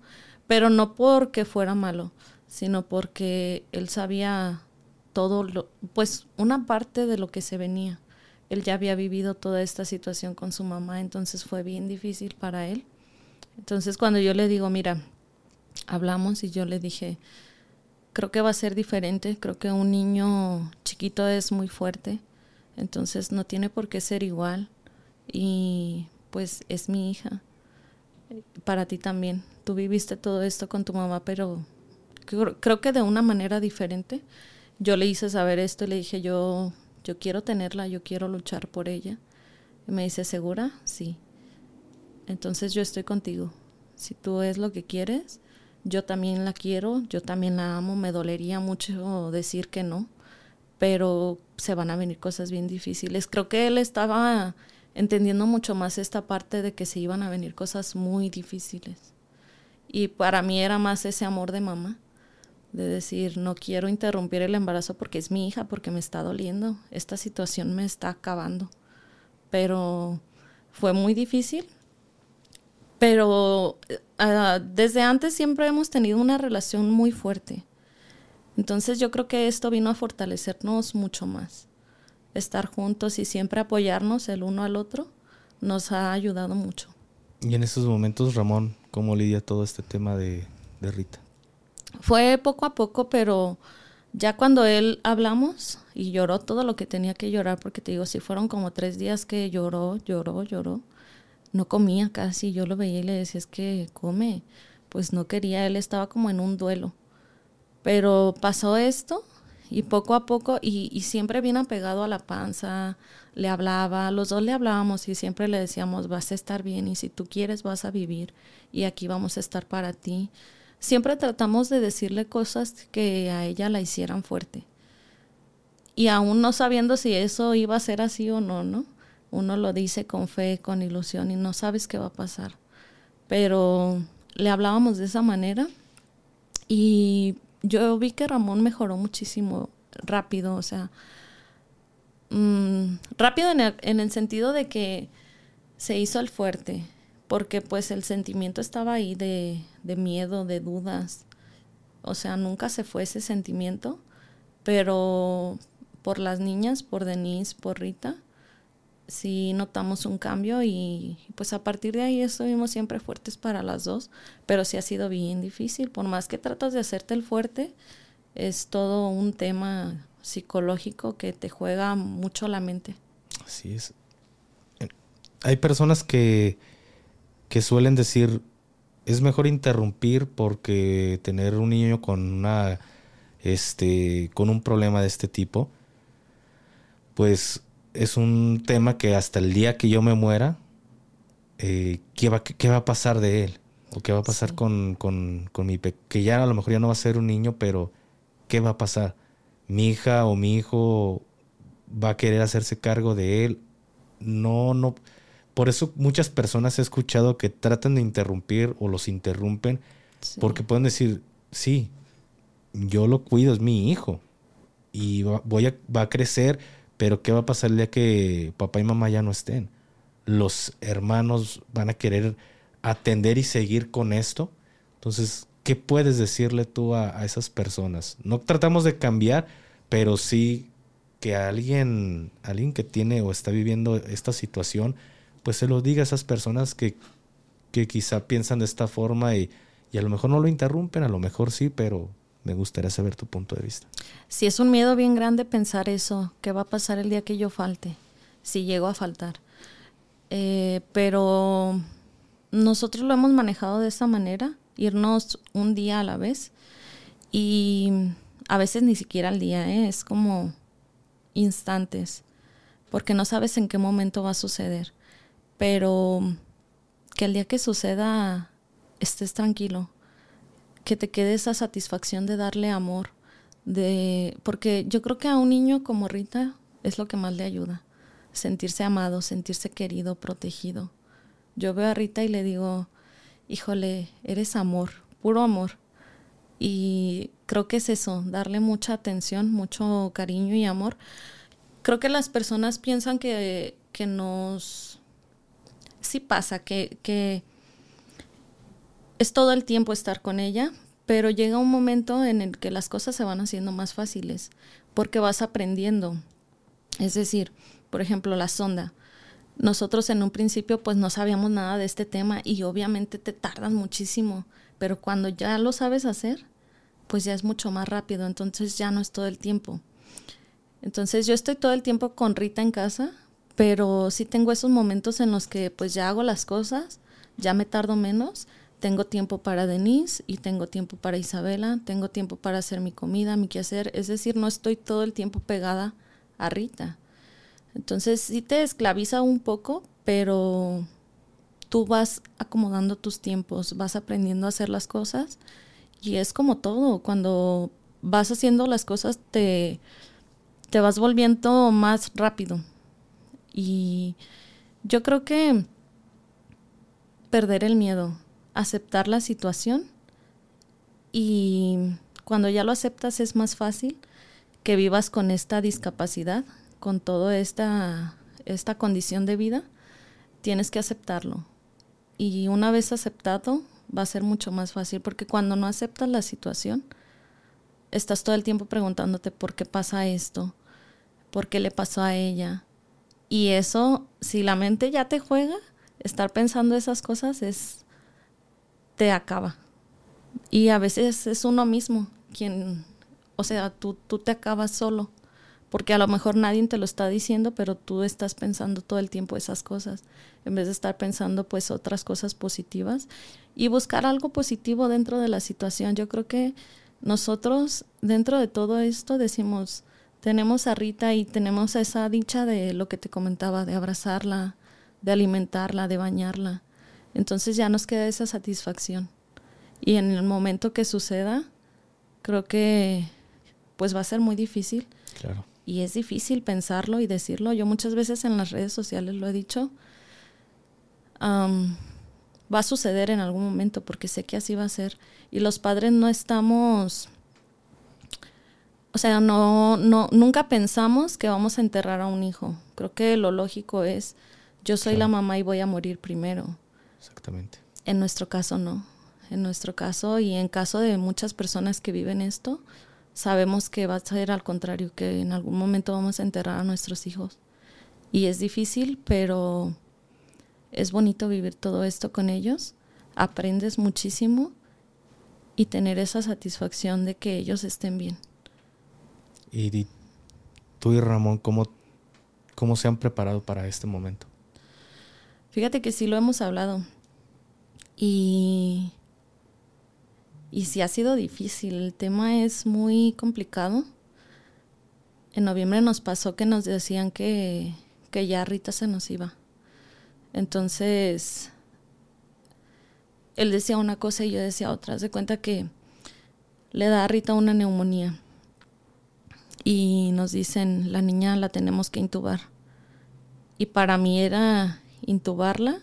pero no porque fuera malo, sino porque él sabía todo lo, pues una parte de lo que se venía. Él ya había vivido toda esta situación con su mamá, entonces fue bien difícil para él. Entonces cuando yo le digo, mira, hablamos y yo le dije, creo que va a ser diferente, creo que un niño chiquito es muy fuerte, entonces no tiene por qué ser igual y pues es mi hija. Para ti también, tú viviste todo esto con tu mamá, pero creo que de una manera diferente yo le hice saber esto y le dije, yo, yo quiero tenerla, yo quiero luchar por ella. Y me dice, ¿segura? Sí. Entonces yo estoy contigo. Si tú es lo que quieres, yo también la quiero, yo también la amo, me dolería mucho decir que no, pero se van a venir cosas bien difíciles. Creo que él estaba entendiendo mucho más esta parte de que se iban a venir cosas muy difíciles. Y para mí era más ese amor de mamá de decir, no quiero interrumpir el embarazo porque es mi hija, porque me está doliendo, esta situación me está acabando. Pero fue muy difícil, pero ah, desde antes siempre hemos tenido una relación muy fuerte. Entonces yo creo que esto vino a fortalecernos mucho más. Estar juntos y siempre apoyarnos el uno al otro nos ha ayudado mucho. Y en estos momentos, Ramón, ¿cómo lidia todo este tema de, de Rita? Fue poco a poco, pero Ya cuando él hablamos y lloró todo lo que tenía que llorar, porque te digo, si fueron como tres días que lloró, lloró, lloró, no comía casi, yo lo veía y le decía, es que come, pues no quería, él estaba como en un duelo. Pero pasó esto y poco a poco, y, siempre bien apegado a la panza, le hablaba, los dos le hablábamos y siempre le decíamos, vas a estar bien y si tú quieres vas a vivir y aquí vamos a estar para ti. Siempre tratamos de decirle cosas que a ella la hicieran fuerte. Y aún no sabiendo si eso iba a ser así o no, ¿no? Uno lo dice con fe, con ilusión y no sabes qué va a pasar. Pero le hablábamos de esa manera y yo vi que Ramón mejoró muchísimo rápido, o sea, Mm, rápido en el, sentido de que se hizo el fuerte, porque pues el sentimiento estaba ahí de, de miedo, de dudas. O sea, nunca se fue ese sentimiento, pero por las niñas, por Denise, por Rita, sí notamos un cambio y pues a partir de ahí estuvimos siempre fuertes para las dos, pero sí ha sido bien difícil, por más que tratas de hacerte el fuerte, es todo un tema psicológico que te juega mucho la mente. Así es. Hay personas que, que suelen decir, es mejor interrumpir porque tener un niño con una este con un problema de este tipo pues es un tema que hasta el día que yo me muera eh, ¿qué, va, ¿qué, va, a pasar de él o qué va a pasar con, con, con mi que ya a lo mejor ya no va a ser un niño pero qué va a pasar mi hija o mi hijo va a querer hacerse cargo de él. No, no. Por eso muchas personas he escuchado que tratan de interrumpir o los interrumpen porque pueden decir, sí, yo lo cuido, es mi hijo y va, voy a, va a crecer, pero ¿qué va a pasar el día que papá y mamá ya no estén? Los hermanos van a querer atender y seguir con esto. Entonces, ¿qué puedes decirle tú a, esas personas? No tratamos de cambiar, pero sí que alguien, alguien que tiene o está viviendo esta situación, pues se lo diga a esas personas que, que quizá piensan de esta forma y, y a lo mejor no lo interrumpen, a lo mejor sí, pero me gustaría saber tu punto de vista. Sí, es un miedo bien grande pensar eso, qué va a pasar el día que yo falte, si llego a faltar. Eh, pero nosotros lo hemos manejado de esa manera irnos un día a la vez y a veces ni siquiera al día, ¿eh? es como instantes, porque no sabes en qué momento va a suceder, pero que el día que suceda estés tranquilo, que te quede esa satisfacción de darle amor, de porque yo creo que a un niño como Rita es lo que más le ayuda, sentirse amado, sentirse querido, protegido. Yo veo a Rita y le digo, híjole, eres amor, puro amor. Y creo que es eso, darle mucha atención, mucho cariño y amor. Creo que las personas piensan que, que nos... Sí pasa, que, que es todo el tiempo estar con ella, pero llega un momento en el que las cosas se van haciendo más fáciles, porque vas aprendiendo. Es decir, por ejemplo, la sonda nosotros en un principio pues no sabíamos nada de este tema y obviamente te tardas muchísimo, pero cuando ya lo sabes hacer, pues ya es mucho más rápido, entonces ya no es todo el tiempo. Entonces yo estoy todo el tiempo con Rita en casa, pero sí tengo esos momentos en los que pues ya hago las cosas, ya me tardo menos, tengo tiempo para Denise y tengo tiempo para Isabela, tengo tiempo para hacer mi comida, mi quehacer, es decir, no estoy todo el tiempo pegada a Rita. Entonces sí te esclaviza un poco, pero tú vas acomodando tus tiempos, vas aprendiendo a hacer las cosas y es como todo, cuando vas haciendo las cosas te, te vas volviendo más rápido. Y yo creo que perder el miedo, aceptar la situación y cuando ya lo aceptas es más fácil que vivas con esta discapacidad con toda esta, esta condición de vida, tienes que aceptarlo. Y una vez aceptado, va a ser mucho más fácil, porque cuando no aceptas la situación, estás todo el tiempo preguntándote por qué pasa esto, por qué le pasó a ella. Y eso, si la mente ya te juega, estar pensando esas cosas es te acaba. Y a veces es uno mismo quien o sea, tú, tú te acabas solo, porque a lo mejor nadie te lo está diciendo, pero tú estás pensando todo el tiempo esas cosas, en vez de estar pensando pues otras cosas positivas y buscar algo positivo dentro de la situación. Yo creo que nosotros dentro de todo esto decimos, tenemos a Rita y tenemos esa dicha de lo que te comentaba, de abrazarla, de alimentarla, de bañarla. Entonces ya nos queda esa satisfacción. Y en el momento que suceda, creo que pues va a ser muy difícil. Claro. Y es difícil pensarlo y decirlo. Yo muchas veces en las redes sociales lo he dicho. va a suceder en algún momento porque sé que así va a ser. Y los padres no estamos, o sea, no, no, nunca pensamos que vamos a enterrar a un hijo. Creo que lo lógico es, yo soy la mamá y voy a morir primero. Exactamente. En nuestro caso no. En nuestro caso y en caso de muchas personas que viven esto, sabemos que va a ser al contrario, que en algún momento vamos a enterrar a nuestros hijos. Y es difícil, pero es bonito vivir todo esto con ellos. Aprendes muchísimo y tener esa satisfacción de que ellos estén bien. Y tú y Ramón, ¿cómo, cómo se han preparado para este momento? Fíjate que sí lo hemos hablado. Y, y sí ha sido difícil. El tema es muy complicado. En noviembre nos pasó que nos decían que, que ya Rita se nos iba. Entonces, él decía una cosa y yo decía otra. Se cuenta que le da a Rita una neumonía y nos dicen, la niña la tenemos que intubar. Y para mí era intubarla,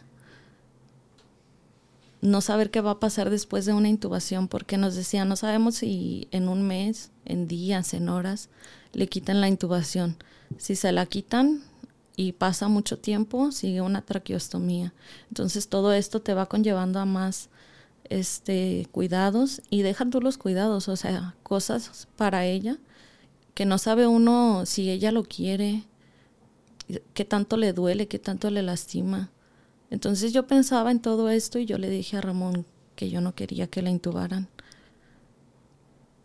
no saber qué va a pasar después de una intubación, porque nos decían, no sabemos si en un mes, en días, en horas, le quitan la intubación. Si se la quitan, y pasa mucho tiempo, sigue una traqueostomía. Entonces todo esto te va conllevando a más este cuidados y deja tú los cuidados, o sea, cosas para ella que no sabe uno si ella lo quiere, qué tanto le duele, qué tanto le lastima. Entonces yo pensaba en todo esto y yo le dije a Ramón que yo no quería que la intubaran.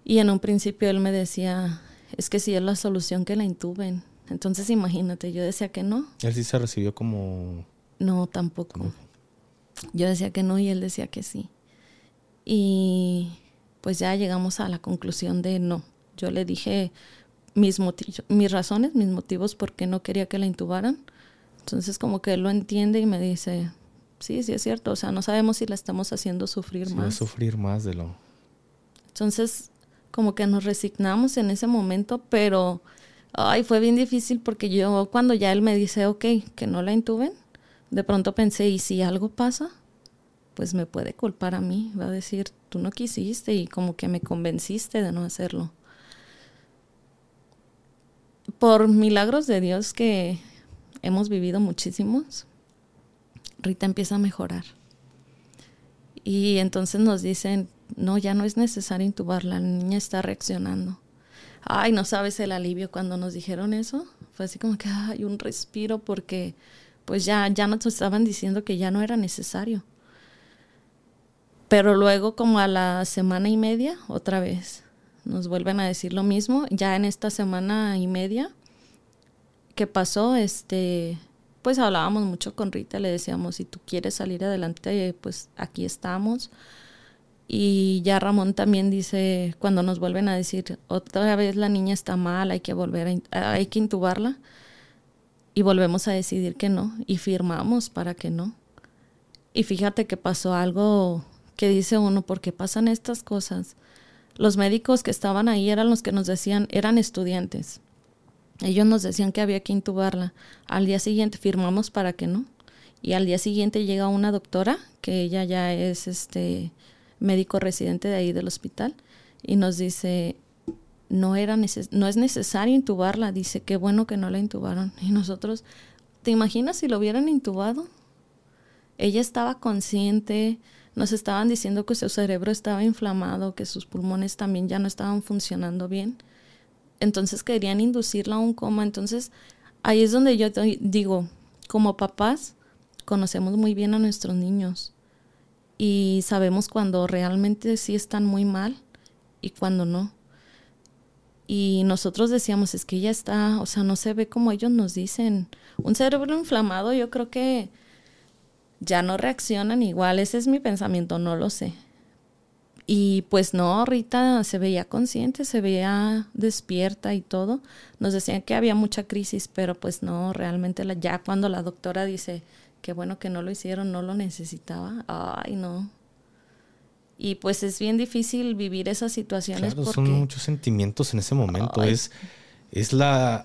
Y en un principio él me decía, es que si es la solución que la intuben. Entonces imagínate, yo decía que no. Él sí se recibió como... No, tampoco. Yo decía que no y él decía que sí. Y pues ya llegamos a la conclusión de no. Yo le dije mis, mis razones, mis motivos por qué no quería que la intubaran. Entonces como que él lo entiende y me dice, sí, sí es cierto, o sea, no sabemos si la estamos haciendo sufrir más. sufrir más de lo... Entonces como que nos resignamos en ese momento, pero Ay, fue bien difícil porque yo cuando ya él me dice, ok, que no la intuben, de pronto pensé, ¿y si algo pasa? Pues me puede culpar a mí, va a decir, tú no quisiste y como que me convenciste de no hacerlo. Por milagros de Dios que hemos vivido muchísimos, Rita empieza a mejorar. Y entonces nos dicen, no, ya no es necesario intubarla, la niña está reaccionando. Ay, no sabes el alivio cuando nos dijeron eso. Fue así como que hay un respiro porque pues ya, ya nos estaban diciendo que ya no era necesario. Pero luego como a la semana y media, otra vez, nos vuelven a decir lo mismo. Ya en esta semana y media que pasó, este, pues hablábamos mucho con Rita, le decíamos, si tú quieres salir adelante, pues aquí estamos. Y ya Ramón también dice, cuando nos vuelven a decir, otra vez la niña está mal, hay que volver a, hay que intubarla. Y volvemos a decidir que no. Y firmamos para que no. Y fíjate que pasó algo que dice uno, ¿por qué pasan estas cosas? Los médicos que estaban ahí eran los que nos decían, eran estudiantes. Ellos nos decían que había que intubarla. Al día siguiente firmamos para que no. Y al día siguiente llega una doctora, que ella ya es este médico residente de ahí del hospital, y nos dice, no, era no es necesario intubarla, dice, qué bueno que no la intubaron. Y nosotros, ¿te imaginas si lo hubieran intubado? Ella estaba consciente, nos estaban diciendo que su cerebro estaba inflamado, que sus pulmones también ya no estaban funcionando bien. Entonces querían inducirla a un coma. Entonces ahí es donde yo digo, como papás, conocemos muy bien a nuestros niños y sabemos cuando realmente sí están muy mal y cuando no. Y nosotros decíamos, es que ella está, o sea, no se ve como ellos nos dicen. Un cerebro inflamado, yo creo que ya no reaccionan igual. Ese es mi pensamiento, no lo sé. Y pues no, Rita se veía consciente, se veía despierta y todo. Nos decían que había mucha crisis, pero pues no, realmente la, ya cuando la doctora dice, qué bueno que no lo hicieron, no lo necesitaba, ay no, y pues es bien difícil vivir esas situaciones. Claro, son muchos sentimientos en ese momento. Es, es la,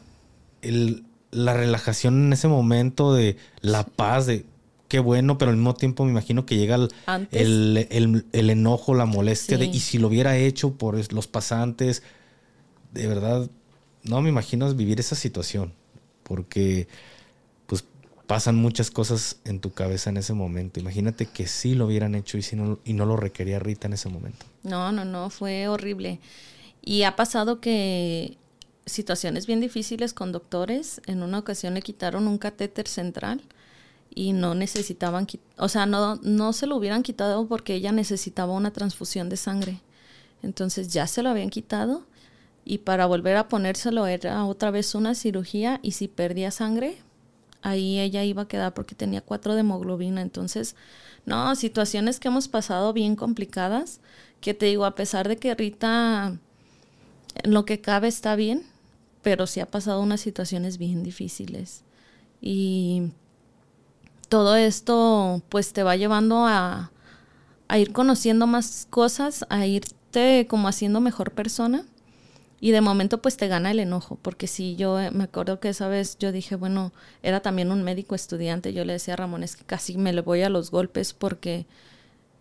la relajación en ese momento de la paz, de qué bueno, pero al mismo tiempo me imagino que llega el, el, enojo, la molestia de, y si lo hubiera hecho por los pasantes, de verdad, no me imagino vivir esa situación, porque pasan muchas cosas en tu cabeza en ese momento. Imagínate que sí lo hubieran hecho y, si no, y no lo requería Rita en ese momento. No, no, no, fue horrible. Y ha pasado que situaciones bien difíciles con doctores. En una ocasión le quitaron un catéter central y no necesitaban, o sea, no, no se lo hubieran quitado porque ella necesitaba una transfusión de sangre. Entonces ya se lo habían quitado y para volver a ponérselo era otra vez una cirugía y si perdía sangre, ahí ella iba a quedar porque tenía cuatro de hemoglobina. Entonces, no, situaciones que hemos pasado bien complicadas, que te digo, a pesar de que Rita en lo que cabe está bien, pero sí ha pasado unas situaciones bien difíciles. Y todo esto pues te va llevando a, a ir conociendo más cosas, a irte como haciendo mejor persona. Y de momento pues te gana el enojo, porque si yo eh, me acuerdo que esa vez yo dije, bueno, era también un médico estudiante, yo le decía a Ramón, es que casi me le voy a los golpes porque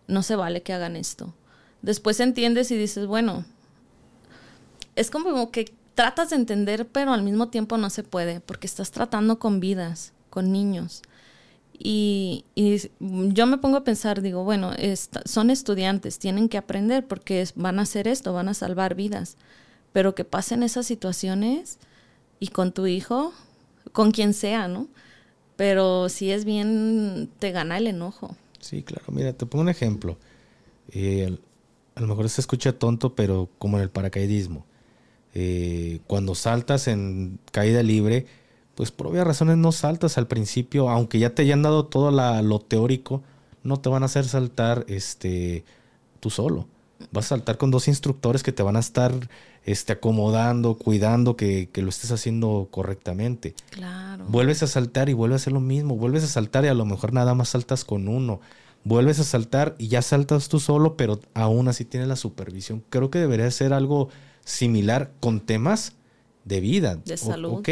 no se vale que hagan esto. Después entiendes y dices, bueno, es como que tratas de entender, pero al mismo tiempo no se puede, porque estás tratando con vidas, con niños. Y, yo me pongo a pensar, digo, bueno, son estudiantes, tienen que aprender porque van a hacer esto, van a salvar vidas pero que pasen esas situaciones y con tu hijo, con quien sea, ¿no? Pero si es bien, te gana el enojo. Sí, claro. Mira, te pongo un ejemplo. Eh, a lo mejor se escucha tonto, pero como en el paracaidismo. Eh, cuando saltas en caída libre, pues por obvias razones no saltas al principio, aunque ya te hayan dado todo lo teórico, no te van a hacer saltar este, tú solo. Vas a saltar con dos instructores que te van a estar este, acomodando, cuidando que, lo estés haciendo correctamente. Claro. Vuelves a saltar y vuelves a hacer lo mismo. Vuelves a saltar y a lo mejor nada más saltas con uno. Vuelves a saltar y ya saltas tú solo, pero aún así tienes la supervisión. Creo que debería ser algo similar con temas de vida. De salud. ok,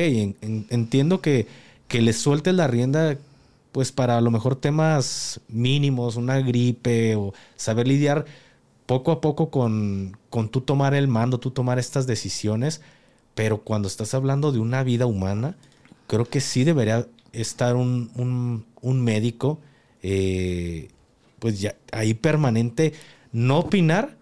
entiendo que, que le sueltes la rienda pues para a lo mejor temas mínimos, una gripe o saber lidiar poco a poco con, con tú tomar el mando, tú tomar estas decisiones, pero cuando estás hablando de una vida humana, creo que sí debería estar un, médico, eh, pues ya ahí permanente, no opinar,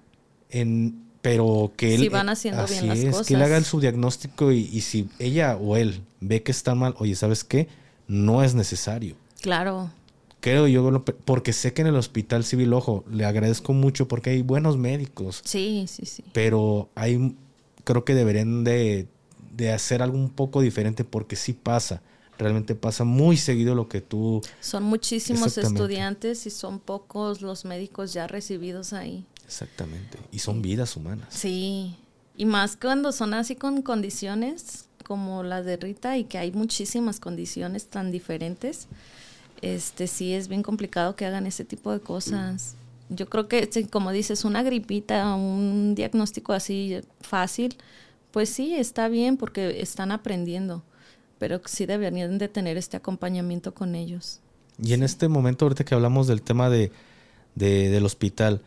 en, pero que él... Sí, van haciendo bien las es, que él haga su diagnóstico y, y si ella o él ve que está mal, oye, ¿sabes qué? No es necesario. Claro creo yo, porque sé que en el Hospital Civil, ojo, le agradezco mucho porque hay buenos médicos. Sí, sí, sí. Pero hay, creo que deberían de, hacer algo un poco diferente porque sí pasa. Realmente pasa muy seguido lo que tú... Son muchísimos estudiantes y son pocos los médicos ya recibidos ahí. Exactamente. Y son vidas humanas. Sí. Y más cuando son así con condiciones como las de Rita y que hay muchísimas condiciones tan diferentes este sí es bien complicado que hagan ese tipo de cosas. Yo creo que, como dices, una gripita, un diagnóstico así fácil, pues sí, está bien porque están aprendiendo, pero sí deberían de tener este acompañamiento con ellos. Y en este momento, ahorita que hablamos del tema de, del hospital,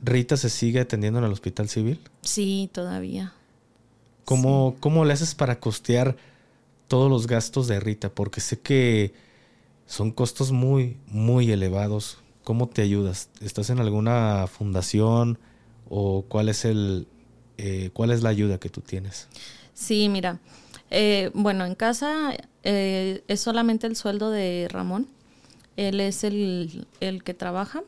¿Rita se sigue atendiendo en el hospital civil? Sí, todavía. ¿Cómo, ¿Cómo le haces para costear todos los gastos de Rita? Porque sé que son costos muy, muy elevados. ¿Cómo te ayudas? ¿Estás en alguna fundación o cuál es el eh, cuál es la ayuda que tú tienes? Sí, mira, eh, bueno, en casa eh, es solamente el sueldo de Ramón. Él es el, el, que trabaja.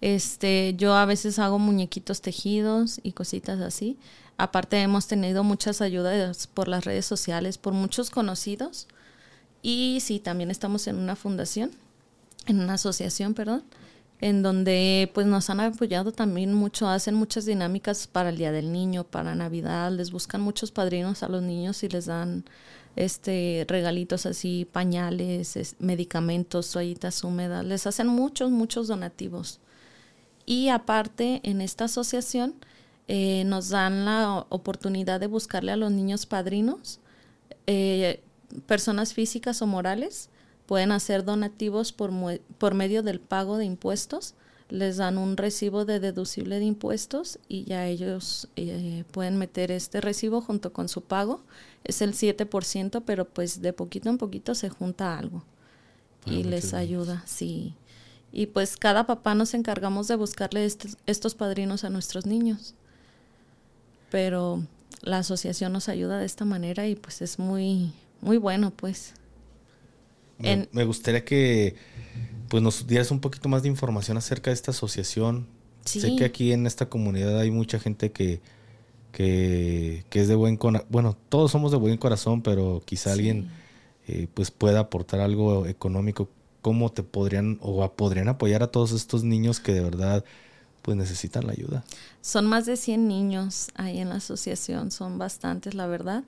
Este, yo a veces hago muñequitos tejidos y cositas así. Aparte hemos tenido muchas ayudas por las redes sociales, por muchos conocidos. Y sí, también estamos en una fundación, en una asociación, perdón, en donde pues nos han apoyado también mucho, hacen muchas dinámicas para el Día del Niño, para Navidad, les buscan muchos padrinos a los niños y les dan este regalitos así, pañales, medicamentos, toallitas húmedas, les hacen muchos, muchos donativos. Y aparte, en esta asociación eh, nos dan la oportunidad de buscarle a los niños padrinos, eh, personas físicas o morales, pueden hacer donativos por, por medio del pago de impuestos les dan un recibo de deducible de impuestos y ya ellos eh, pueden meter este recibo junto con su pago. Es el 7%, pero pues de poquito en poquito se junta algo ah, y les ayuda, sí. Y pues cada papá nos encargamos de buscarle estos padrinos a nuestros niños. Pero la asociación nos ayuda de esta manera y pues es muy, muy bueno pues. me gustaría que pues nos dieras un poquito más de información acerca de esta asociación. Sé que aquí en esta comunidad hay mucha gente que, que, es de buen corazón. Bueno, todos somos de buen corazón, pero quizá alguien eh, pues pueda aportar algo económico. ¿Cómo te podrían o podrían apoyar a todos estos niños que de verdad pues necesitan la ayuda? Son más de 100 niños ahí en la asociación, son bastantes, la verdad.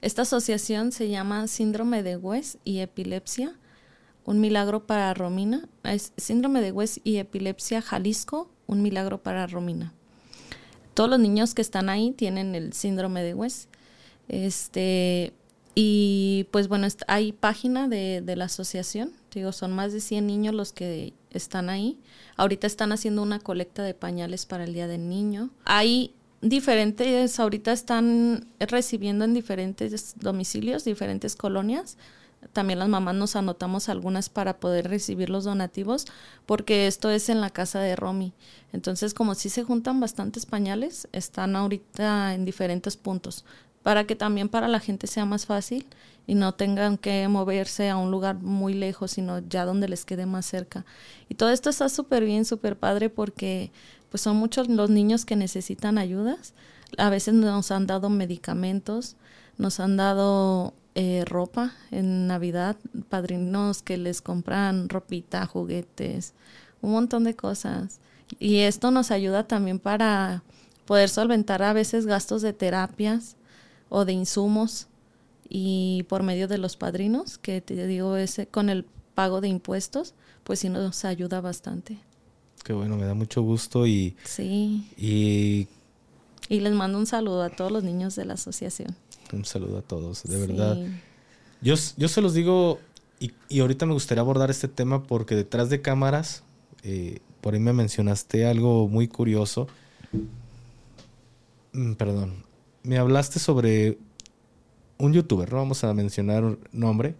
Esta asociación se llama Síndrome de West y Epilepsia un milagro para Romina. Síndrome de West y epilepsia Jalisco, un milagro para Romina. Todos los niños que están ahí tienen el síndrome de West. Este, y pues bueno, hay página de, la asociación. Digo, son más de 100 niños los que están ahí. Ahorita están haciendo una colecta de pañales para el Día del Niño. Hay diferentes, ahorita están recibiendo en diferentes domicilios, diferentes colonias también las mamás nos anotamos algunas para poder recibir los donativos, porque esto es en la casa de Romy. Entonces, como si se juntan bastantes pañales, están ahorita en diferentes puntos, para que también para la gente sea más fácil y no tengan que moverse a un lugar muy lejos, sino ya donde les quede más cerca. Y todo esto está súper bien, súper padre, porque pues son muchos los niños que necesitan ayudas. A veces nos han dado medicamentos, nos han dado eh, ropa en Navidad, padrinos que les compran ropita, juguetes, un montón de cosas. Y esto nos ayuda también para poder solventar a veces gastos de terapias o de insumos y por medio de los padrinos, que te digo, ese con el pago de impuestos, pues sí nos ayuda bastante. Qué bueno, me da mucho gusto y... Sí. Y... Y les mando un saludo a todos los niños de la asociación. Un saludo a todos, de verdad. Yo, yo se los digo, y, ahorita me gustaría abordar este tema porque detrás de cámaras, eh, por ahí me mencionaste algo muy curioso. Mm, perdón. Me hablaste sobre un youtuber, no vamos a mencionar nombre.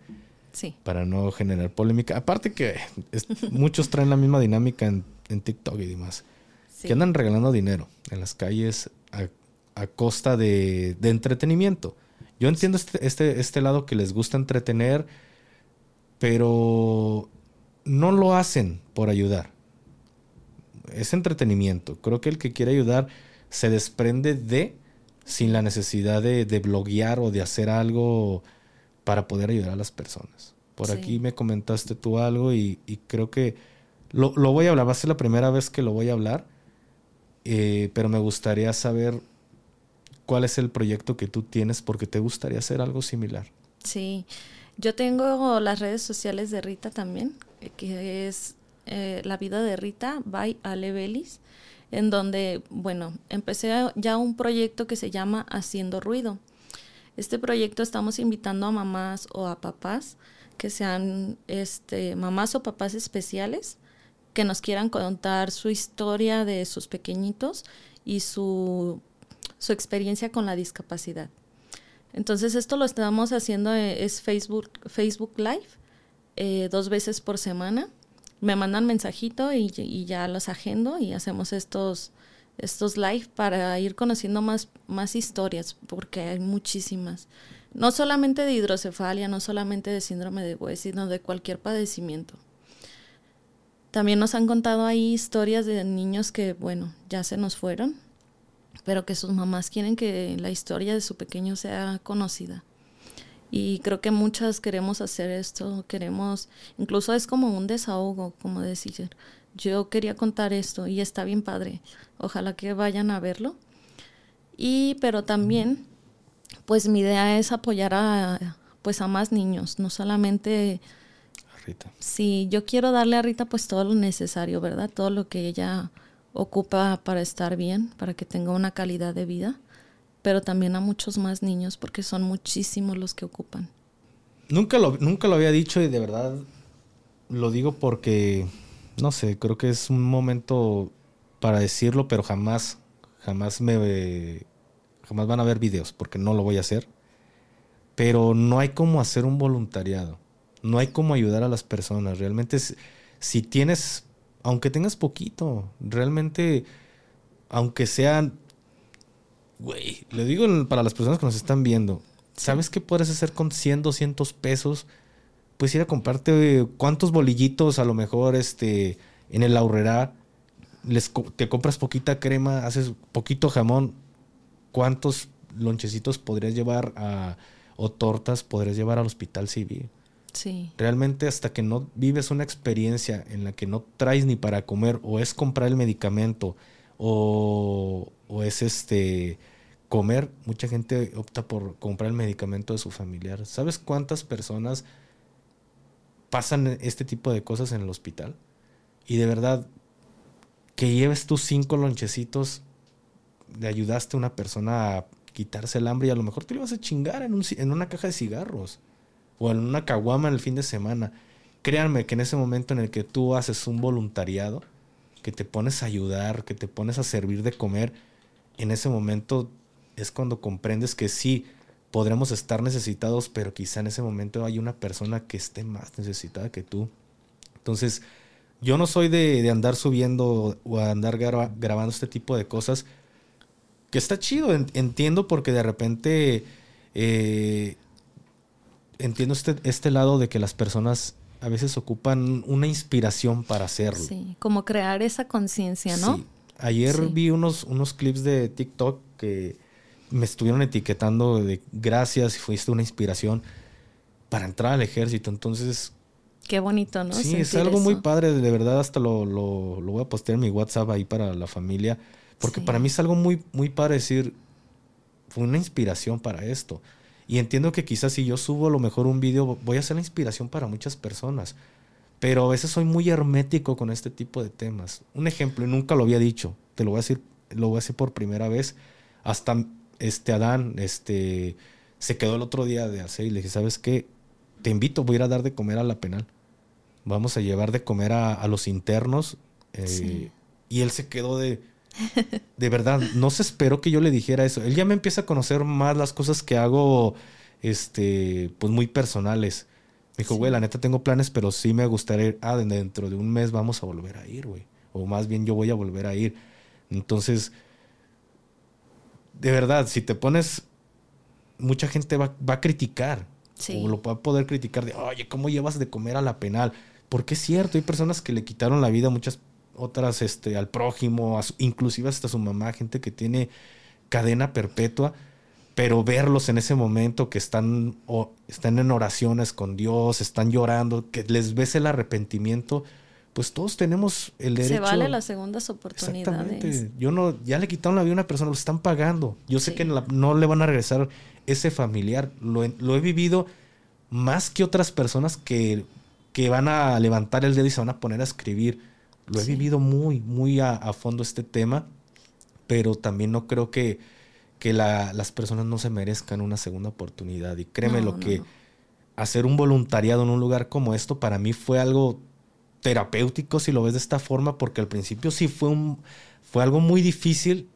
Sí. Para no generar polémica. Aparte que muchos traen la misma dinámica en, TikTok y demás. Que andan regalando dinero en las calles a, a costa de, de, entretenimiento. Yo entiendo este, este, este lado que les gusta entretener, pero no lo hacen por ayudar. Es entretenimiento. Creo que el que quiere ayudar se desprende de sin la necesidad de, de bloguear o de hacer algo para poder ayudar a las personas. Por aquí me comentaste tú algo y, creo que lo, voy a hablar. Va a ser la primera vez que lo voy a hablar, eh, pero me gustaría saber cuál es el proyecto que tú tienes porque te gustaría hacer algo similar. Sí, yo tengo las redes sociales de Rita también, que es eh, La vida de Rita by Ale Belis, en donde, bueno, empecé ya un proyecto que se llama Haciendo Ruido. Este proyecto estamos invitando a mamás o a papás que sean este, mamás o papás especiales que nos quieran contar su historia de sus pequeñitos y su su experiencia con la discapacidad. Entonces esto lo estamos haciendo, eh, es Facebook, Facebook Live, eh, dos veces por semana. Me mandan mensajito y, ya los agendo y hacemos estos, estos live para ir conociendo más, más historias, porque hay muchísimas. No solamente de hidrocefalia, no solamente de síndrome de West, sino de cualquier padecimiento. También nos han contado ahí historias de niños que, bueno, ya se nos fueron, pero que sus mamás quieren que la historia de su pequeño sea conocida. Y creo que muchas queremos hacer esto, queremos, incluso es como un desahogo, como decir, yo quería contar esto y está bien padre, ojalá que vayan a verlo. Y, pero también, pues mi idea es apoyar a, pues a más niños, no solamente... Rita. Sí, yo quiero darle a Rita pues todo lo necesario, ¿verdad? Todo lo que ella ocupa para estar bien, para que tenga una calidad de vida, pero también a muchos más niños porque son muchísimos los que ocupan. Nunca lo, nunca lo había dicho y de verdad lo digo porque, no sé, creo que es un momento para decirlo, pero jamás, jamás me, jamás van a ver videos porque no lo voy a hacer. Pero no hay como hacer un voluntariado. No hay como ayudar a las personas. Realmente, si tienes aunque tengas poquito, realmente, aunque sean, güey, le digo para las personas que nos están viendo, ¿sabes qué puedes hacer con 100, 200 pesos? Puedes ir a comprarte cuántos bolillitos, a lo mejor, este, en el les, te compras poquita crema, haces poquito jamón, ¿cuántos lonchecitos podrías llevar a, o tortas podrías llevar al hospital civil? Realmente hasta que no vives una experiencia en la que no traes ni para comer o es comprar el medicamento o, es este comer, mucha gente opta por comprar el medicamento de su familiar. ¿Sabes cuántas personas pasan este tipo de cosas en el hospital? Y de verdad, que lleves tus cinco lonchecitos, le ayudaste a una persona a quitarse el hambre y a lo mejor te lo vas a chingar en, en una caja de cigarros o en una caguama en el fin de semana. Créanme que en ese momento en el que tú haces un voluntariado, que te pones a ayudar, que te pones a servir de comer, en ese momento es cuando comprendes que sí, podremos estar necesitados, pero quizá en ese momento hay una persona que esté más necesitada que tú. Entonces, yo no soy de, andar subiendo o andar grabando este tipo de cosas, que está chido, entiendo porque de repente eh, entiendo este, este lado de que las personas a veces ocupan una inspiración para hacerlo. Sí, como crear esa conciencia, ¿no? Sí. Ayer vi unos, unos clips de TikTok que me estuvieron etiquetando de gracias, y fuiste una inspiración para entrar al ejército. Entonces... Qué bonito, ¿no? Sí, es algo muy padre, de verdad hasta lo, lo, lo, voy a postear en mi WhatsApp ahí para la familia, porque para mí es algo muy, muy padre decir, fue una inspiración para esto. Y entiendo que quizás si yo subo a lo mejor un video, voy a ser la inspiración para muchas personas. Pero a veces soy muy hermético con este tipo de temas. Un ejemplo, y nunca lo había dicho, te lo voy a decir, lo voy a decir por primera vez. Hasta este Adán, este, se quedó el otro día de hacer y le dije, ¿sabes qué? Te invito, voy a ir a dar de comer a la penal. Vamos a llevar de comer a, los internos. Eh, y él se quedó de, de verdad, no se esperó que yo le dijera eso. Él ya me empieza a conocer más las cosas que hago, este, pues muy personales. Me dijo, güey, la neta tengo planes, pero sí me gustaría ir. Ah, dentro de un mes vamos a volver a ir, güey. O más bien yo voy a volver a ir. Entonces, de verdad, si te pones, mucha gente va, a criticar. O lo va a poder criticar de, oye, ¿cómo llevas de comer a la penal? Porque es cierto, hay personas que le quitaron la vida a muchas otras este, al prójimo, inclusive hasta su mamá, gente que tiene cadena perpetua, pero verlos en ese momento que están, o, están en oraciones con Dios, están llorando, que les ves el arrepentimiento, pues todos tenemos el derecho. Se vale las segundas oportunidades. Exactamente. Yo no, ya le quitaron la vida a una persona, lo están pagando. Yo sé que no le van a regresar ese familiar. Lo, lo, he vivido más que otras personas que, que van a levantar el dedo y se van a poner a escribir lo he vivido muy, muy a, fondo este tema, pero también no creo que, que las personas no se merezcan una segunda oportunidad. Y créeme lo que hacer un voluntariado en un lugar como esto para mí fue algo terapéutico, si lo ves de esta forma, porque al principio sí fue, un, fue algo muy difícil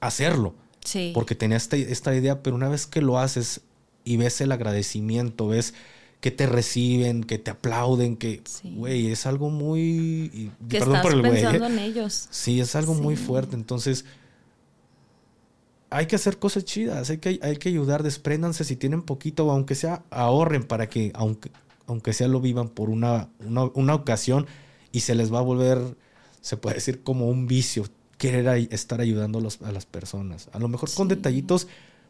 hacerlo. Sí. Porque tenía esta, esta idea, pero una vez que lo haces y ves el agradecimiento, ves que te reciben, que te aplauden, que, güey, es algo muy... Que perdón por el pensando en ellos. Sí, es algo muy fuerte. Entonces, hay que hacer cosas chidas, hay que, hay que ayudar, despréndanse si tienen poquito, aunque sea, ahorren para que, aunque, aunque sea, lo vivan por una, una, una ocasión y se les va a volver, se puede decir, como un vicio querer estar ayudando a las personas. A lo mejor con detallitos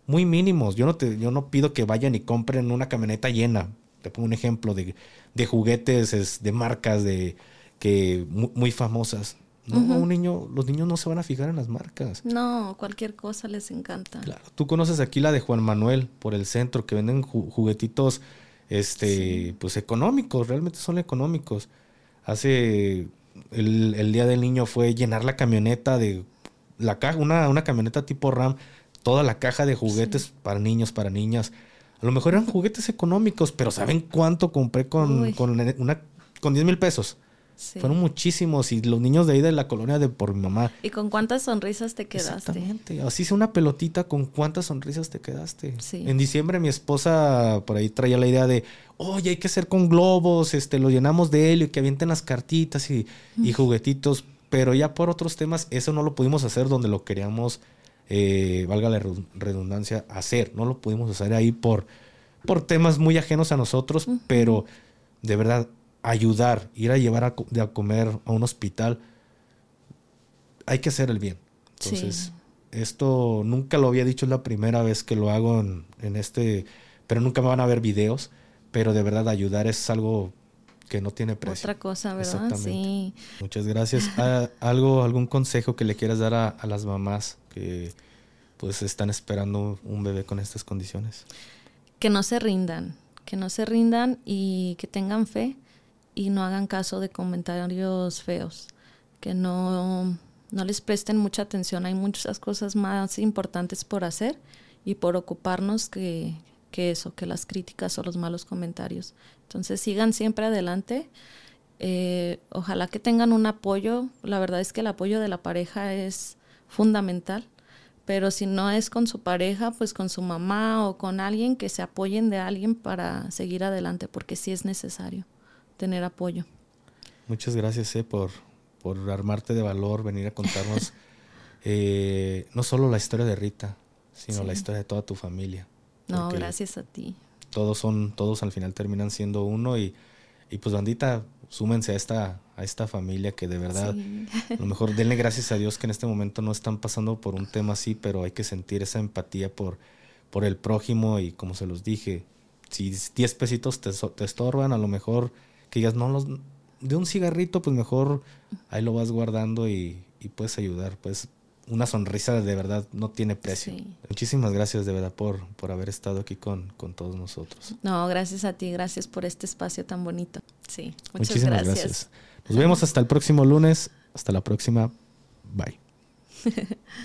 muy mínimos. Yo no, te, yo no pido que vayan y compren una camioneta llena. Te pongo un ejemplo de, de juguetes de marcas de, que, muy, famosas. No, un niño, los niños no se van a fijar en las marcas. No, cualquier cosa les encanta. Claro, tú conoces aquí la de Juan Manuel por el centro, que venden juguetitos este, pues económicos, realmente son económicos. Hace el, día del niño fue llenar la camioneta de la caja, una, una camioneta tipo RAM, toda la caja de juguetes para niños, para niñas. A lo mejor eran juguetes económicos, pero ¿saben cuánto compré con, con, una, con 10 mil pesos? Fueron muchísimos y los niños de ahí de la colonia de por mi mamá. ¿Y con cuántas sonrisas te quedaste? Exactamente. Así es una pelotita, ¿con cuántas sonrisas te quedaste? En diciembre mi esposa por ahí traía la idea de, oye, hay que hacer con globos, este, lo llenamos de helio y que avienten las cartitas y, y juguetitos. Pero ya por otros temas, eso no lo pudimos hacer donde lo queríamos, eh, valga la redundancia, hacer. No lo pudimos hacer ahí por, por temas muy ajenos a nosotros, pero de verdad ayudar, ir a llevar a, a, comer a un hospital, hay que hacer el bien. Entonces, esto nunca lo había dicho, es la primera vez que lo hago en, este, pero nunca me van a ver videos, pero de verdad ayudar es algo que no tiene precio. Otra cosa, ¿verdad? Sí. Muchas gracias. Ah, ¿Algo, algún consejo que le quieras dar a, a las mamás que pues están esperando un bebé con estas condiciones? Que no se rindan, que no se rindan y que tengan fe y no hagan caso de comentarios feos, que no, no les presten mucha atención. Hay muchas cosas más importantes por hacer y por ocuparnos que, que eso, que las críticas o los malos comentarios. Entonces sigan siempre adelante. Eh, ojalá que tengan un apoyo. La verdad es que el apoyo de la pareja es fundamental. Pero si no es con su pareja, pues con su mamá o con alguien que se apoyen de alguien para seguir adelante, porque sí es necesario tener apoyo. Muchas gracias eh, por, por armarte de valor, venir a contarnos eh, no solo la historia de Rita, sino la historia de toda tu familia. No, gracias a ti. Todos son, todos al final terminan siendo uno y, y pues bandita, súmense a esta, a esta familia que de verdad, a lo mejor denle gracias a Dios que en este momento no están pasando por un tema así, pero hay que sentir esa empatía por, por el prójimo y como se los dije, si 10 pesitos te, te estorban, a lo mejor que digas, no, los, de un cigarrito, pues mejor ahí lo vas guardando y, puedes ayudar. Pues una sonrisa de verdad no tiene precio. Muchísimas gracias de verdad por, por haber estado aquí con, con, todos nosotros. No, gracias a ti, gracias por este espacio tan bonito. Sí, muchas Muchísimas gracias. Nos vemos hasta el próximo lunes. Hasta la próxima. Bye.